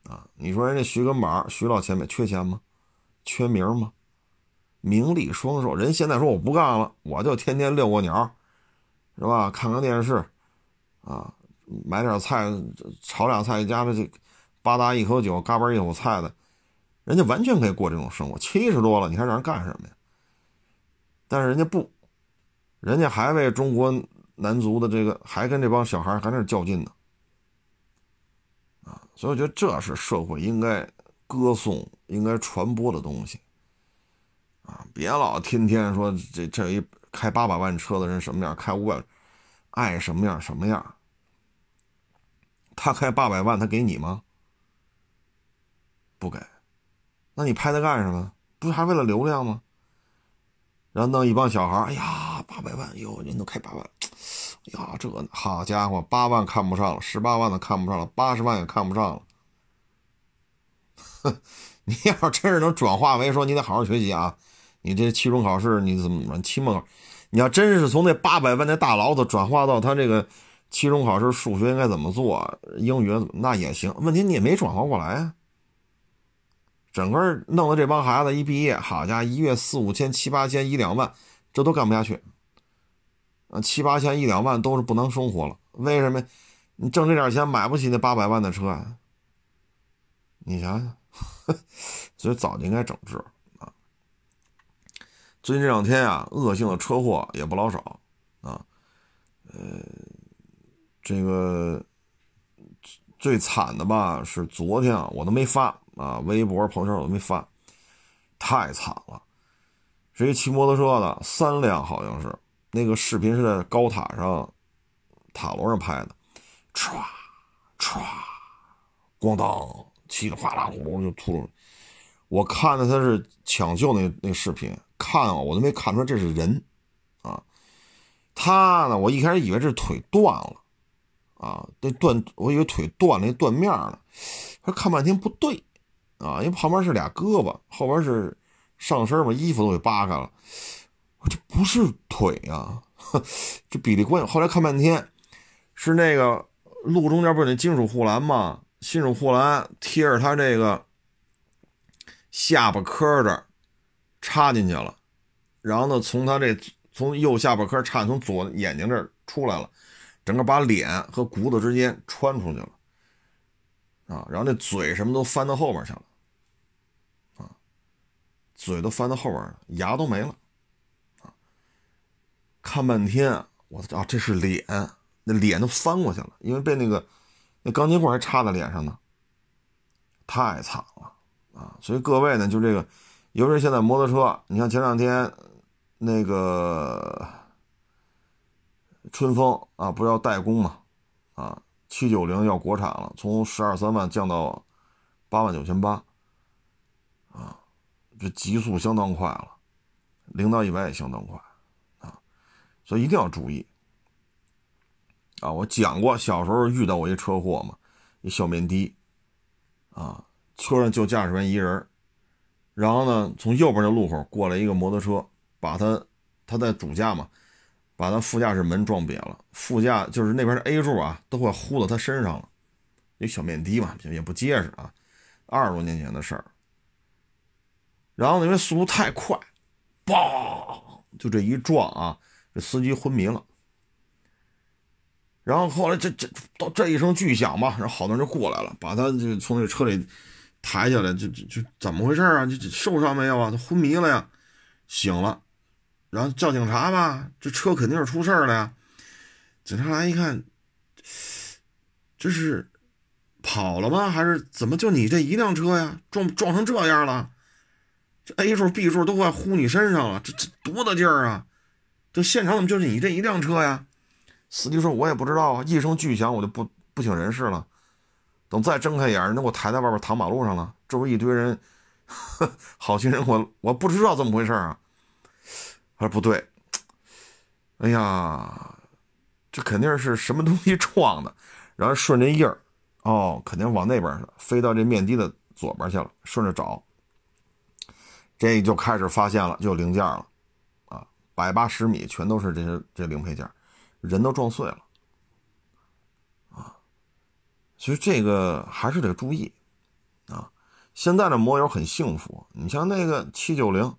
啊！你说人家徐根宝、徐老前辈缺钱吗？缺名吗？名利双收。人现在说我不干了，我就天天遛个鸟，是吧？看看电视，啊，买点菜，炒俩菜，加上这吧嗒一口酒，嘎嘣一口菜的，人家完全可以过这种生活。七十多了，你还让人干什么呀？但是人家不，人家还为中国。男足的这个还跟这帮小孩还在那较劲呢，啊，所以我觉得这是社会应该歌颂、应该传播的东西，啊，别老天天说这这一开八百万车的人什么样，开五百爱什么样什么样，他开八百万他给你吗？不给，那你拍他干什么？不是还为了流量吗？然后弄一帮小孩哎呀，八百万哟，人都开八万，呀，这好家伙，八万看不上了，十八万的看不上了，八十万也看不上了。哼，*laughs* 你要真是能转化为说，你得好好学习啊，你这期中考试你怎么怎么，期末考，你要真是从那八百万那大牢子转化到他这个期中考试数学应该怎么做，英语那也行，问题你也没转化过来啊。整个弄得这帮孩子一毕业，好家伙，一月四五千、七八千、一两万，这都干不下去。啊，七八千、一两万都是不能生活了。为什么？你挣这点钱买不起那八百万的车啊？你想想，*laughs* 所以早就应该整治。最近这两天啊，恶性的车祸也不老少啊。呃，这个最惨的吧，是昨天啊，我都没发。啊，微博、朋友圈我都没发，太惨了。是一骑摩托车的，三辆好像是，那个视频是在高塔上，塔楼上拍的，唰唰，咣当，气得哗啦呼噜就吐了。我看的他是抢救那那视频，看啊，我都没看出来这是人，啊，他呢，我一开始以为这腿断了，啊，那断，我以为腿断了，那断面了，他看半天不对。啊，因为旁边是俩胳膊，后边是上身嘛，衣服都给扒开了。我这不是腿呀，*laughs* 这比例关系。后来看半天，是那个路中间不是那金属护栏吗？金属护栏贴着他这个下巴颏这儿插进去了，然后呢，从他这从右下巴颏插从左眼睛这儿出来了，整个把脸和骨头之间穿出去了。啊，然后那嘴什么都翻到后边去了，啊，嘴都翻到后边了牙都没了，啊，看半天，我操，这是脸，那脸都翻过去了，因为被那个那钢筋棍还插在脸上呢，太惨了，啊，所以各位呢，就这个，尤其现在摩托车，你看前两天那个春风啊，不是要代工嘛，啊，七九零要国产了，从十二三万降到八万九千八，啊，这极速相当快了，零到一百也相当快，啊，所以一定要注意。啊，我讲过小时候遇到过一车祸嘛，一小面的，啊，车上就驾驶员一人，然后呢，从右边的路口过来一个摩托车，把他他在主驾嘛，把他副驾驶门撞瘪了，副驾就是那边的 A 柱啊，都快呼到他身上了，一小面的嘛，也不结实啊，二十多年前的事儿。然后因为速度太快，嘣，就这一撞啊，这司机昏迷了。然后后来这这到这一声巨响吧，然后好多人就过来了，把他就从那车里抬起来，就就就怎么回事啊？就受伤没有啊？他昏迷了呀，醒了，然后叫警察吧，这车肯定是出事了呀。警察来一看，这是跑了吗？还是怎么？就你这一辆车呀，撞撞成这样了？这 A 柱 B 柱都快呼你身上了，这这多大劲儿啊？这现场怎么就是你这一辆车呀？司机说：“我也不知道啊，一声巨响，我就不不省人事了。等再睁开眼儿，那我抬在外边躺马路上了，周围一堆人，*laughs* 好心人，我我不知道怎么回事啊。”他说：“不对，哎呀，这肯定是什么东西撞的，然后顺着印儿，哦，肯定往那边去，飞到这面的的左边去了，顺着找，这就开始发现了，就零件了，啊，百八十米全都是这些这零配件。”人都撞碎了，其实这个还是得注意，啊，现在的摩友很幸福，你像那个七九零，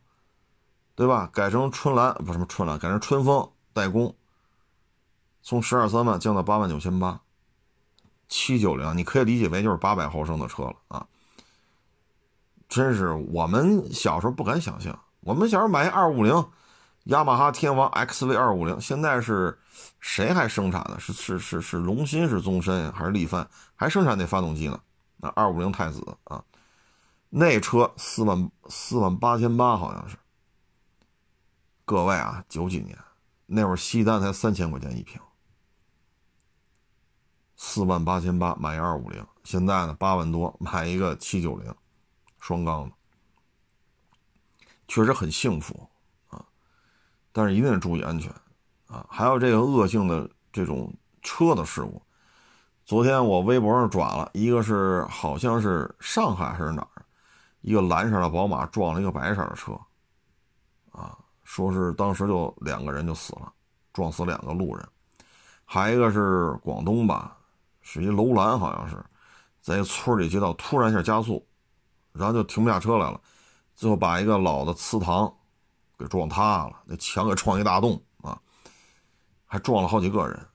对吧？改成春兰不是什么春兰，改成春风代工，从十二三万降到八万九千八，七九零你可以理解为就是八百毫升的车了啊，真是我们小时候不敢想象，我们小时候买一二五零。雅马哈天王 XV 二五零现在是谁还生产呢？是是是是龙芯是宗申还是力帆还生产那发动机呢？那二五零太子啊，那车四万四万八千八好像是。各位啊，九几年那会儿西单才三千块钱一平，四万八千八买一二五零，现在呢八万多买一个七九零双缸的，确实很幸福啊。但是一定得注意安全，啊，还有这个恶性的这种车的事故。昨天我微博上转了一个，是好像是上海还是哪儿，一个蓝色的宝马撞了一个白色的车，啊，说是当时就两个人就死了，撞死两个路人。还一个是广东吧，是一楼兰，好像是在村里街道突然一下加速，然后就停不下车来了，最后把一个老的祠堂。给撞塌了，那墙给撞一大洞，还撞了好几个人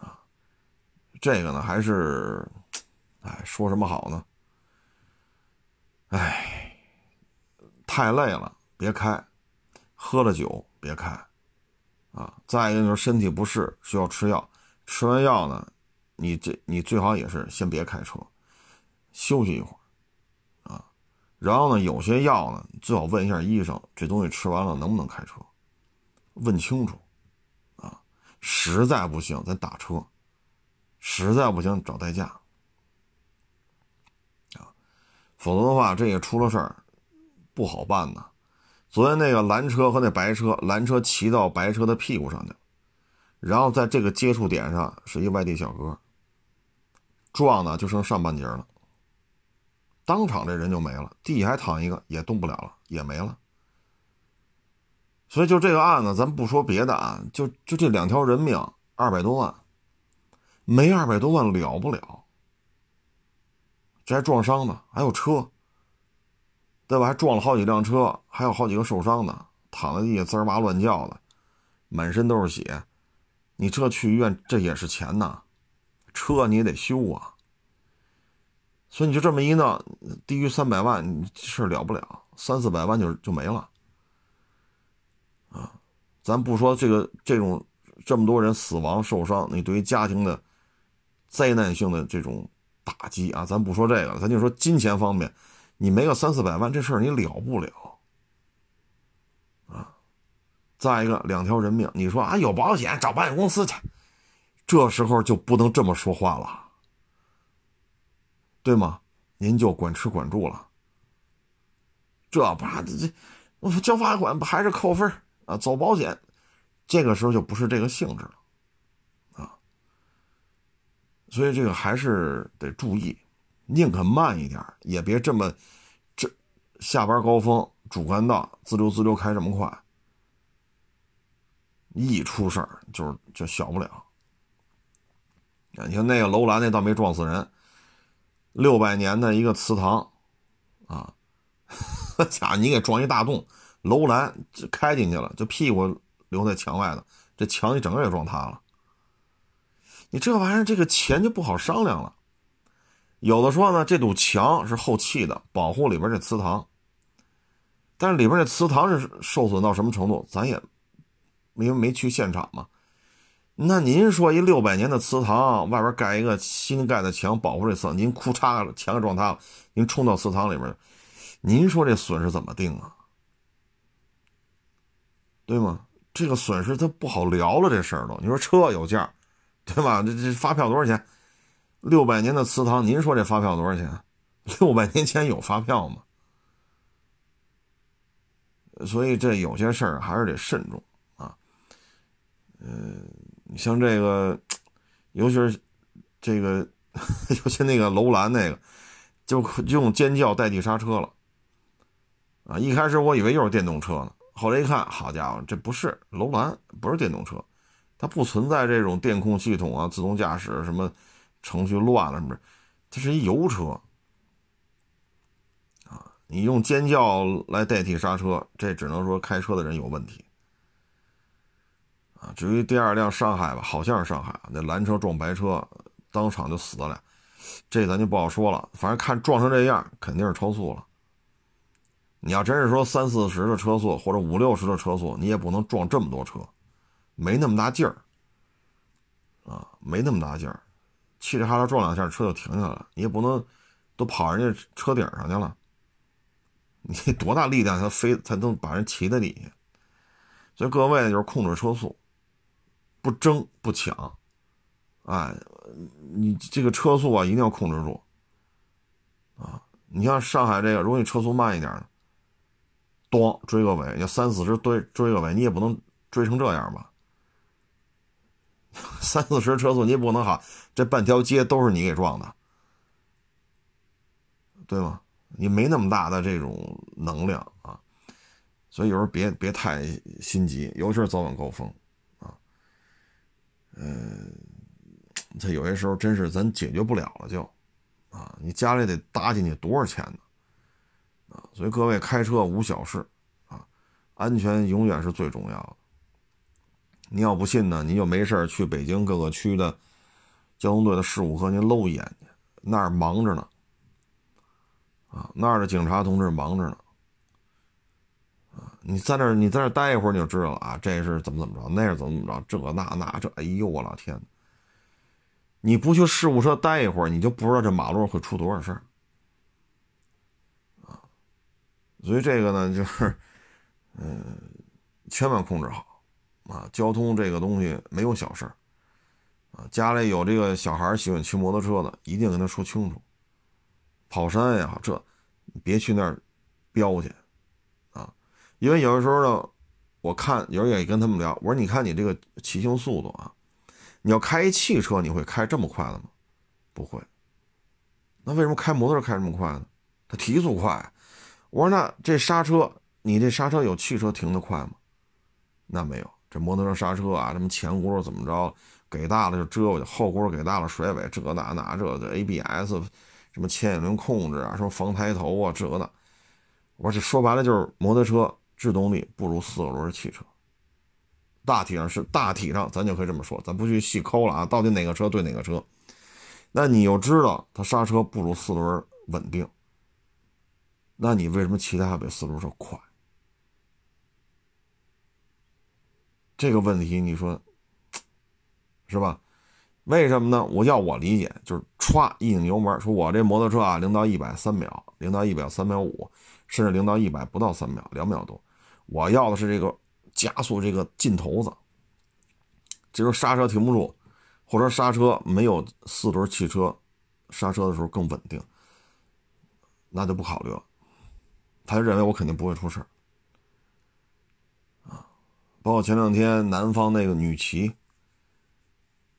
啊。这个呢，还是，哎，说什么好呢？哎，太累了，别开；喝了酒，别开啊。再一个就是身体不适，需要吃药。吃完药呢，你这你最好也是先别开车，休息一会儿。啊然后呢，有些药呢，最好问一下医生，这东西吃完了能不能开车？问清楚，实在不行咱打车，实在不行找代驾，啊，否则的话，这个出了事儿不好办呐。昨天那个蓝车和那白车，蓝车骑到白车的屁股上去了，然后在这个接触点上是一外地小哥，撞的就剩上半截了。当场这人就没了，地还躺一个，也动不了了，也没了。所以就这个案子，咱不说别的啊，就就这两条人命，二百多万，没二百多万了不了。这还撞伤呢，还有车，对吧？还撞了好几辆车，还有好几个受伤的，躺在地下滋哇乱叫的，满身都是血。你这去医院，这也是钱呐，车你也得修啊。所以你就这么一闹，低于三百万，你事了不了，三四百万就就没了，咱不说这个这种这么多人死亡受伤，你对于家庭的灾难性的这种打击啊，咱不说这个，咱就说金钱方面，你没个三四百万，这事儿你了不了，啊，再一个两条人命，你说啊有保险找保险公司去，这时候就不能这么说话了，对吗？您就管吃管住了。这吧，这这，我交罚款不还是扣分啊？走保险，这个时候就不是这个性质了啊。所以这个还是得注意，宁可慢一点，也别这么这下班高峰主干道滋溜滋溜开这么快，一出事儿就是就小不了。你看那个楼兰那倒没撞死人，六百年的一个祠堂，啊，*laughs* 家你给撞一大洞，楼兰开进去了，就屁股留在墙外了，这墙你整个也撞塌了。你这玩意儿这个钱就不好商量了。有的说呢，这堵墙是后砌的，保护里边这祠堂，但是里边这祠堂是受损到什么程度，咱也因为没去现场嘛。那您说一六百年的祠堂外边盖一个新盖的墙保护这祠，您哭嚓，墙给撞塌了，您冲到祠堂里面，您说这损失怎么定啊？对吗？这个损失它不好聊了，这事儿都。你说车有价，对吧？这这发票多少钱？六百年的祠堂，您说这发票多少钱？六百年前有发票吗？所以这有些事儿还是得慎重啊，嗯。你像这个，尤其是这个，*laughs* 尤其那个楼兰那个，就用尖叫代替刹车了。啊，一开始我以为又是电动车呢，后来一看，好家伙，这不是楼兰，不是电动车，它不存在这种电控系统啊、自动驾驶什么程序乱了什么，它是一油车。啊，你用尖叫来代替刹车，这只能说开车的人有问题啊。至于第二辆上海吧，好像是上海，那蓝车撞白车，当场就死了俩，这咱就不好说了。反正看撞成这样，肯定是超速了。你要真是说三四十的车速或者五六十的车速，你也不能撞这么多车，没那么大劲儿啊，没那么大劲儿，嘁哩哈啦撞两下车就停下来了，你也不能都跑人家车顶上去了，*laughs* 你多大力量才飞才能把人骑在底下？所以各位就是控制车速。不争不抢，哎，你这个车速啊一定要控制住，啊，你像上海这个，如果你车速慢一点呢，咣追个尾，要三四十追追个尾，你也不能追成这样吧？*laughs* 三四十车速你也不能喊，这半条街都是你给撞的，对吗？你没那么大的这种能量啊，所以有时候别别太心急，尤其是早晚高峰啊。嗯，这有些时候真是咱解决不了了，就啊，你家里得搭进去多少钱呢？所以各位开车无小事啊，安全永远是最重要的。你要不信呢，你就没事去北京各个区的交通队的事务科，您搂一眼去，那儿忙着呢，啊，那儿的警察同志忙着呢。啊你在那儿，你在那儿待一会儿，你就知道了啊，这是怎么怎么着，那是怎么怎么着，这那那这，哎呦我老天！你不去事务车待一会儿，你就不知道这马路会出多少事儿啊。所以这个呢，就是，嗯，千万控制好啊。交通这个东西没有小事儿啊。家里有这个小孩喜欢骑摩托车的，一定跟他说清楚，跑山也好，这别去那儿飙去。啊因为有的时候呢，我看有人也跟他们聊，我说：“你看你这个骑行速度啊，你要开一汽车，你会开这么快的吗？不会。那为什么开摩托车开这么快呢？它提速快。我说那这刹车，你这刹车有汽车停的快吗？那没有。这摩托车刹车啊，什么前轱辘怎么着，给大了就遮过去，后轱辘给大了甩尾，这那那这的 ABS，什么牵引轮控制啊，什么防抬头啊，这那。我说这说白了就是摩托车。制动力不如四个轮汽车，大体上是大体上，咱就可以这么说，咱不去细抠了啊，到底哪个车对哪个车？那你又知道它刹车不如四轮稳定，那你为什么骑它还比四轮车快？这个问题你说是吧？为什么呢？我要我理解就是歘一拧油门，说我这摩托车啊，零到一百三秒，零到一百三秒五，甚至零到一百不到三秒，两秒多。我要的是这个加速这个劲头子，这时候刹车停不住，或者刹车没有四轮汽车刹车的时候更稳定，那就不考虑了。他认为我肯定不会出事啊。包括前两天南方那个女骑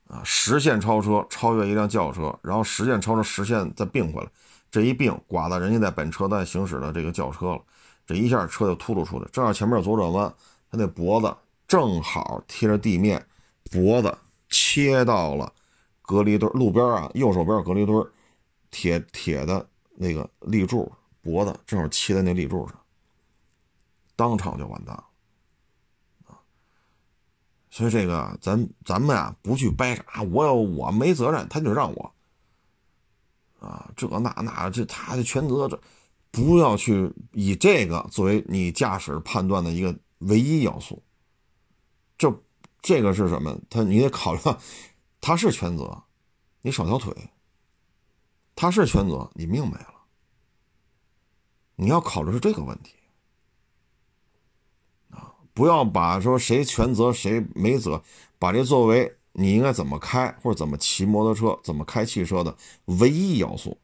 啊，实线超车超越一辆轿车，然后实线超车实线再并回来，这一并刮到人家在本车在行驶的这个轿车了，这一下车就突突出来，正好前面有左转弯，他那脖子。正好贴着地面，脖子切到了隔离墩路边啊，右手边隔离墩铁铁的那个立柱，脖子正好切在那立柱上，当场就完蛋了！所以这个咱咱们啊，不去掰扯，我要我没责任，他就让我啊，这那那这他的全责，这不要去以这个作为你驾驶判断的一个唯一要素。这这个是什么？他你得考虑，他是全责，你少条腿；他是全责，你命没了。你要考虑是这个问题啊！不要把说谁全责谁没责，把这作为你应该怎么开或者怎么骑摩托车、怎么开汽车的唯一要素。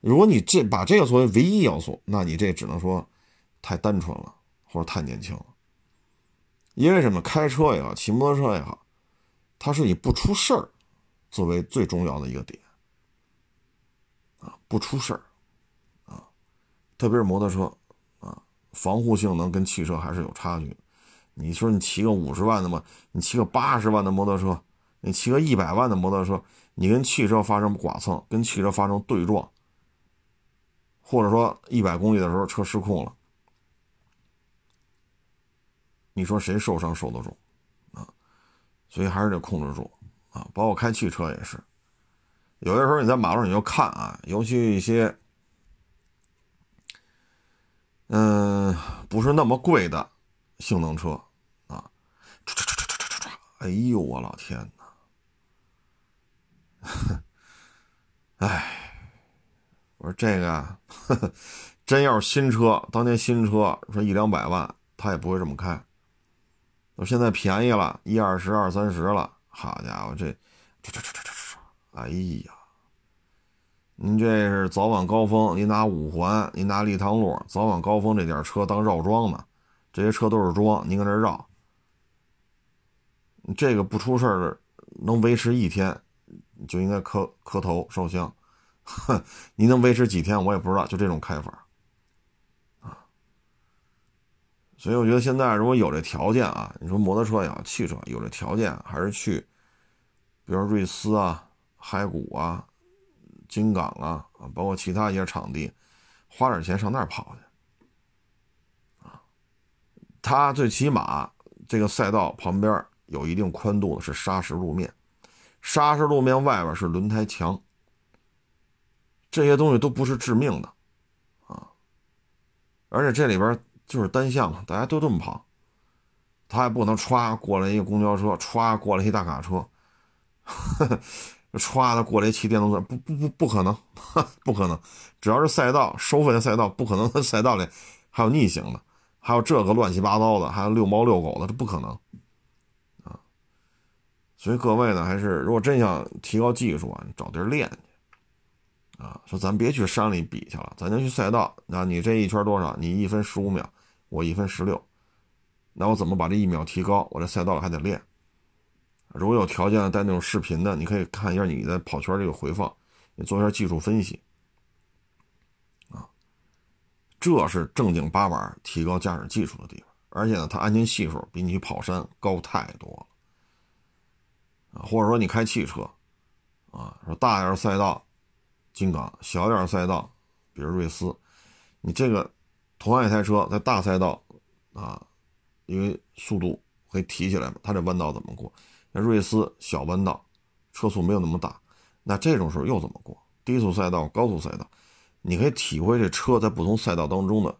如果你这把这个作为唯一要素，那你这只能说太单纯了，或者太年轻了。因为什么？开车也好，骑摩托车也好，它是以不出事儿作为最重要的一个点啊，不出事儿，特别是摩托车啊，防护性能跟汽车还是有差距。你说你骑个五十万的嘛，你骑个八十万的摩托车，你骑个一百万的摩托车，你跟汽车发生剐蹭，跟汽车发生对撞，或者说一百公里的时候车失控了。你说谁受伤受得重啊？所以还是得控制住啊！包括开汽车也是，有的时候你在马路上你就看啊，尤其一些嗯不是那么贵的性能车啊，唰唰唰唰唰唰哎呦我老天哪！*laughs* 哎，我说这个 *laughs* 真要是新车，当年新车说一两百万，他也不会这么开。我现在便宜了，一二十、二三十了。好家伙，这，唰唰唰唰唰唰！哎呀，您这是早晚高峰，您拿五环，您拿立汤路，早晚高峰这点车当绕桩呢？这些车都是桩，您搁这绕，这个不出事儿，能维持一天，就应该磕磕头烧香。哼，你能维持几天，我也不知道。就这种开法。啊所以我觉得现在如果有这条件啊，你说摩托车也好，汽车有这条件，还是去，比如瑞思啊、海谷啊、金港啊啊，包括其他一些场地，花点钱上那儿跑去啊。它最起码这个赛道旁边有一定宽度的是砂石路面，砂石路面外边是轮胎墙，这些东西都不是致命的啊，而且这里边。就是单向，大家都这么跑，他也不能歘过来一个公交车，歘过来一大卡车，呵 *laughs* 呵歘的过来骑电动车，不不不不可能，不可能，只要是赛道收费的赛道，不可能赛道里还有逆行的，还有这个乱七八糟的，还有遛猫遛狗的，这不可能啊！所以各位呢，还是如果真想提高技术啊，找地儿练去。啊，说咱别去山里比去了，咱就去赛道。那你这一圈多少？你一分十五秒，我一分十六。那我怎么把这一秒提高？我这赛道还得练。如果有条件带那种视频的，你可以看一下你在跑圈这个回放，你做一下技术分析。啊，这是正经八百提高驾驶技术的地方，而且呢，它安全系数比你去跑山高太多了。啊，或者说你开汽车，啊，说大点赛道。金港小点赛道，比如瑞思，你这个同样一台车在大赛道啊，因为速度会提起来嘛，它这弯道怎么过？瑞思小弯道，车速没有那么大，那这种时候又怎么过？低速赛道、高速赛道，你可以体会这车在不同赛道当中的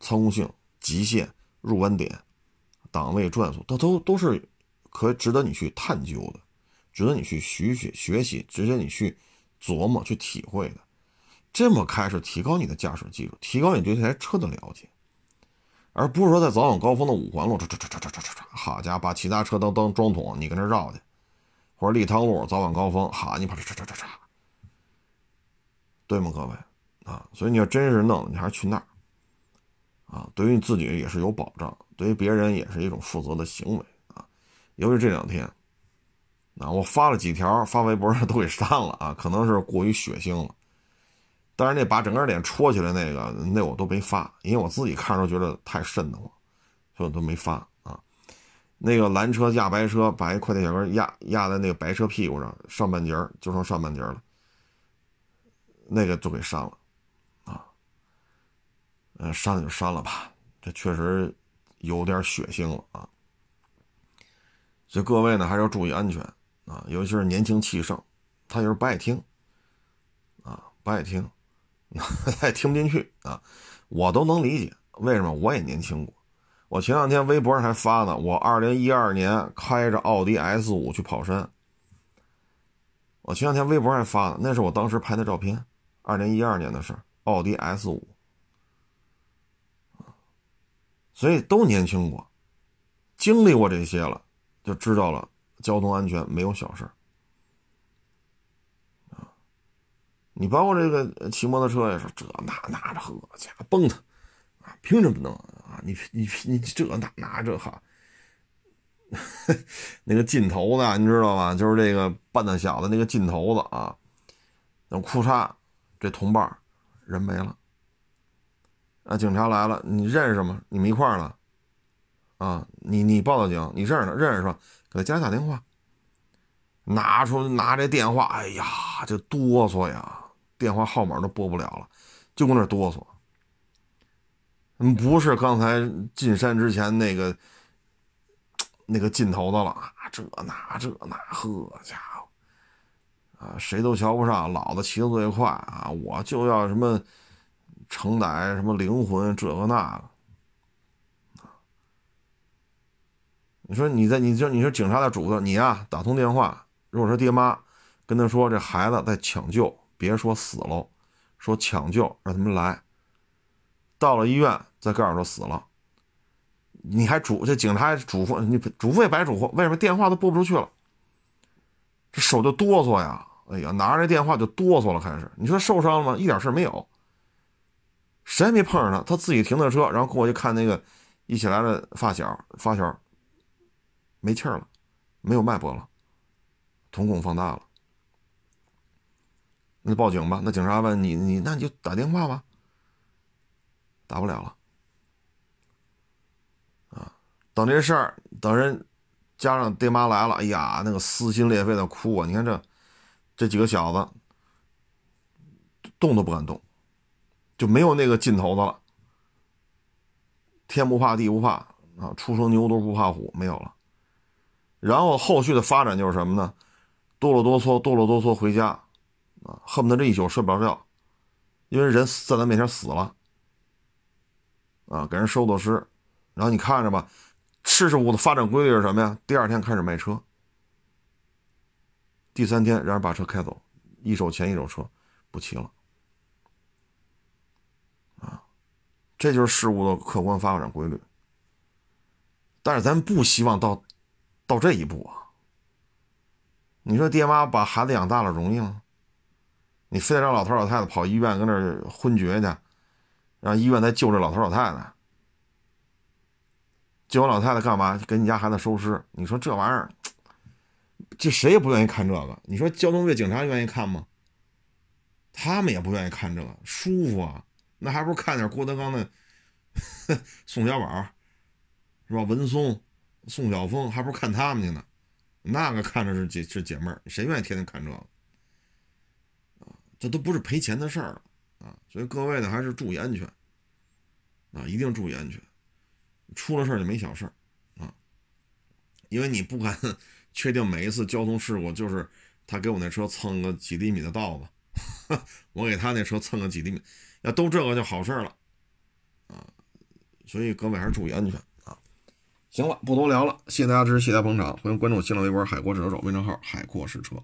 操控性、极限、入弯点、档位、转速，它都都是可以值得你去探究的，值得你去学学学习，值得你去。琢磨去体会的，这么开是提高你的驾驶技术，提高你对这台车的了解，而不是说在早晚高峰的五环路，唰唰唰唰唰唰唰，好家伙，把其他车都当装桶，你跟那绕去，或者立汤路早晚高峰，哈，你跑这这这这这，对吗，各位啊？所以你要真是弄，你还是去那儿啊。对于你自己也是有保障，对于别人也是一种负责的行为啊。尤其这两天，啊，我发了几条发微博上都给删了啊，可能是过于血腥了。但是那把整个脸戳起来那个，那我都没发，因为我自己看着觉得太瘆得慌，所以我都没发啊。那个蓝车压白车，把一快递小哥压压在那个白车屁股上，上半截就剩上半截了，那个就给删了啊。嗯，删了就删了吧，这确实有点血腥了啊。所以各位呢，还是要注意安全啊，尤其是年轻气盛，他就是不爱听啊，不爱听。*laughs* 他也听不进去啊，我都能理解，为什么？我也年轻过。我前两天微博上还发呢，我二零一二年开着奥迪 S 五去跑山。我前两天微博上还发呢，那是我当时拍的照片，二零一二年的事奥迪 S 五。所以都年轻过，经历过这些了，就知道了交通安全没有小事你包括这个骑摩托车也是这那那的，呵家伙蹦他啊，凭什么能啊？你你你这那那这哈，*laughs* 那个劲头子你知道吗？就是这个半大小子那个劲头子啊，那裤衩这同伴人没了啊，警察来了，你认识吗？你们一块儿了啊？你你报的警，你认识认识是吧？给他家里打电话，拿出拿这电话，哎呀，这哆嗦呀！电话号码都拨不了了，就搁那哆嗦。嗯，不是刚才进山之前那个那个劲头子了啊，这那这那，呵家伙啊，谁都瞧不上，老子骑的最快啊，我就要什么承载什么灵魂，这个那个。你说你在你就你说警察在嘱咐你呀，打通电话，如果说爹妈跟他说这孩子在抢救。别说死了，说抢救，让他们来。到了医院再告诉说死了，你还嘱这警察嘱咐你嘱咐也白嘱咐，为什么电话都拨不出去了？这手就哆嗦呀！哎呀，拿着这电话就哆嗦了，开始。你说受伤了吗？一点事没有，谁也没碰上他，他自己停的车，然后过去看那个一起来的发小，发小没气儿了，没有脉搏了，瞳孔放大了。那报警吧。那警察问你，你那你就打电话吧。打不了了。啊，等这事儿，等人加上爹妈来了，哎呀，那个撕心裂肺的哭啊！你看这这几个小子动都不敢动，就没有那个劲头子了。天不怕地不怕啊，初生牛犊不怕虎，没有了。然后后续的发展就是什么呢？哆啰哆嗦，哆啰哆嗦回家。啊，恨不得这一宿睡不着觉，因为人在咱面前死了，啊，给人收的尸，然后你看着吧，事实物的发展规律是什么呀？第二天开始卖车，第三天让人把车开走，一手钱一手车，不骑了，啊，这就是事物的客观发展规律。但是咱不希望到到这一步啊！你说爹妈把孩子养大了容易吗？你非得让老头老太太跑医院跟那儿昏厥去，让医院再救这老头老太太，救完老太太干嘛？给你家孩子收尸？你说这玩意儿，这谁也不愿意看这个。你说交通队警察愿意看吗？他们也不愿意看这个，舒服啊，那还不如看点郭德纲的 *laughs* 宋小宝，是吧？文松、宋晓峰，还不如看他们去呢。那个看着是解是解闷谁愿意天天看这个？这都不是赔钱的事儿了啊！所以各位呢，还是注意安全啊，一定注意安全。出了事儿就没小事儿啊，因为你不敢 *laughs* 确定每一次交通事故就是他给我那车蹭个几厘米的道子，*laughs* 我给他那车蹭个几厘米，要都这个就好事儿了啊。所以各位还是注意安全啊。行了，不多聊了，谢谢大家支持，谢谢大家捧场，欢迎关注新浪微博“海阔试车手”微信号“海阔试车”。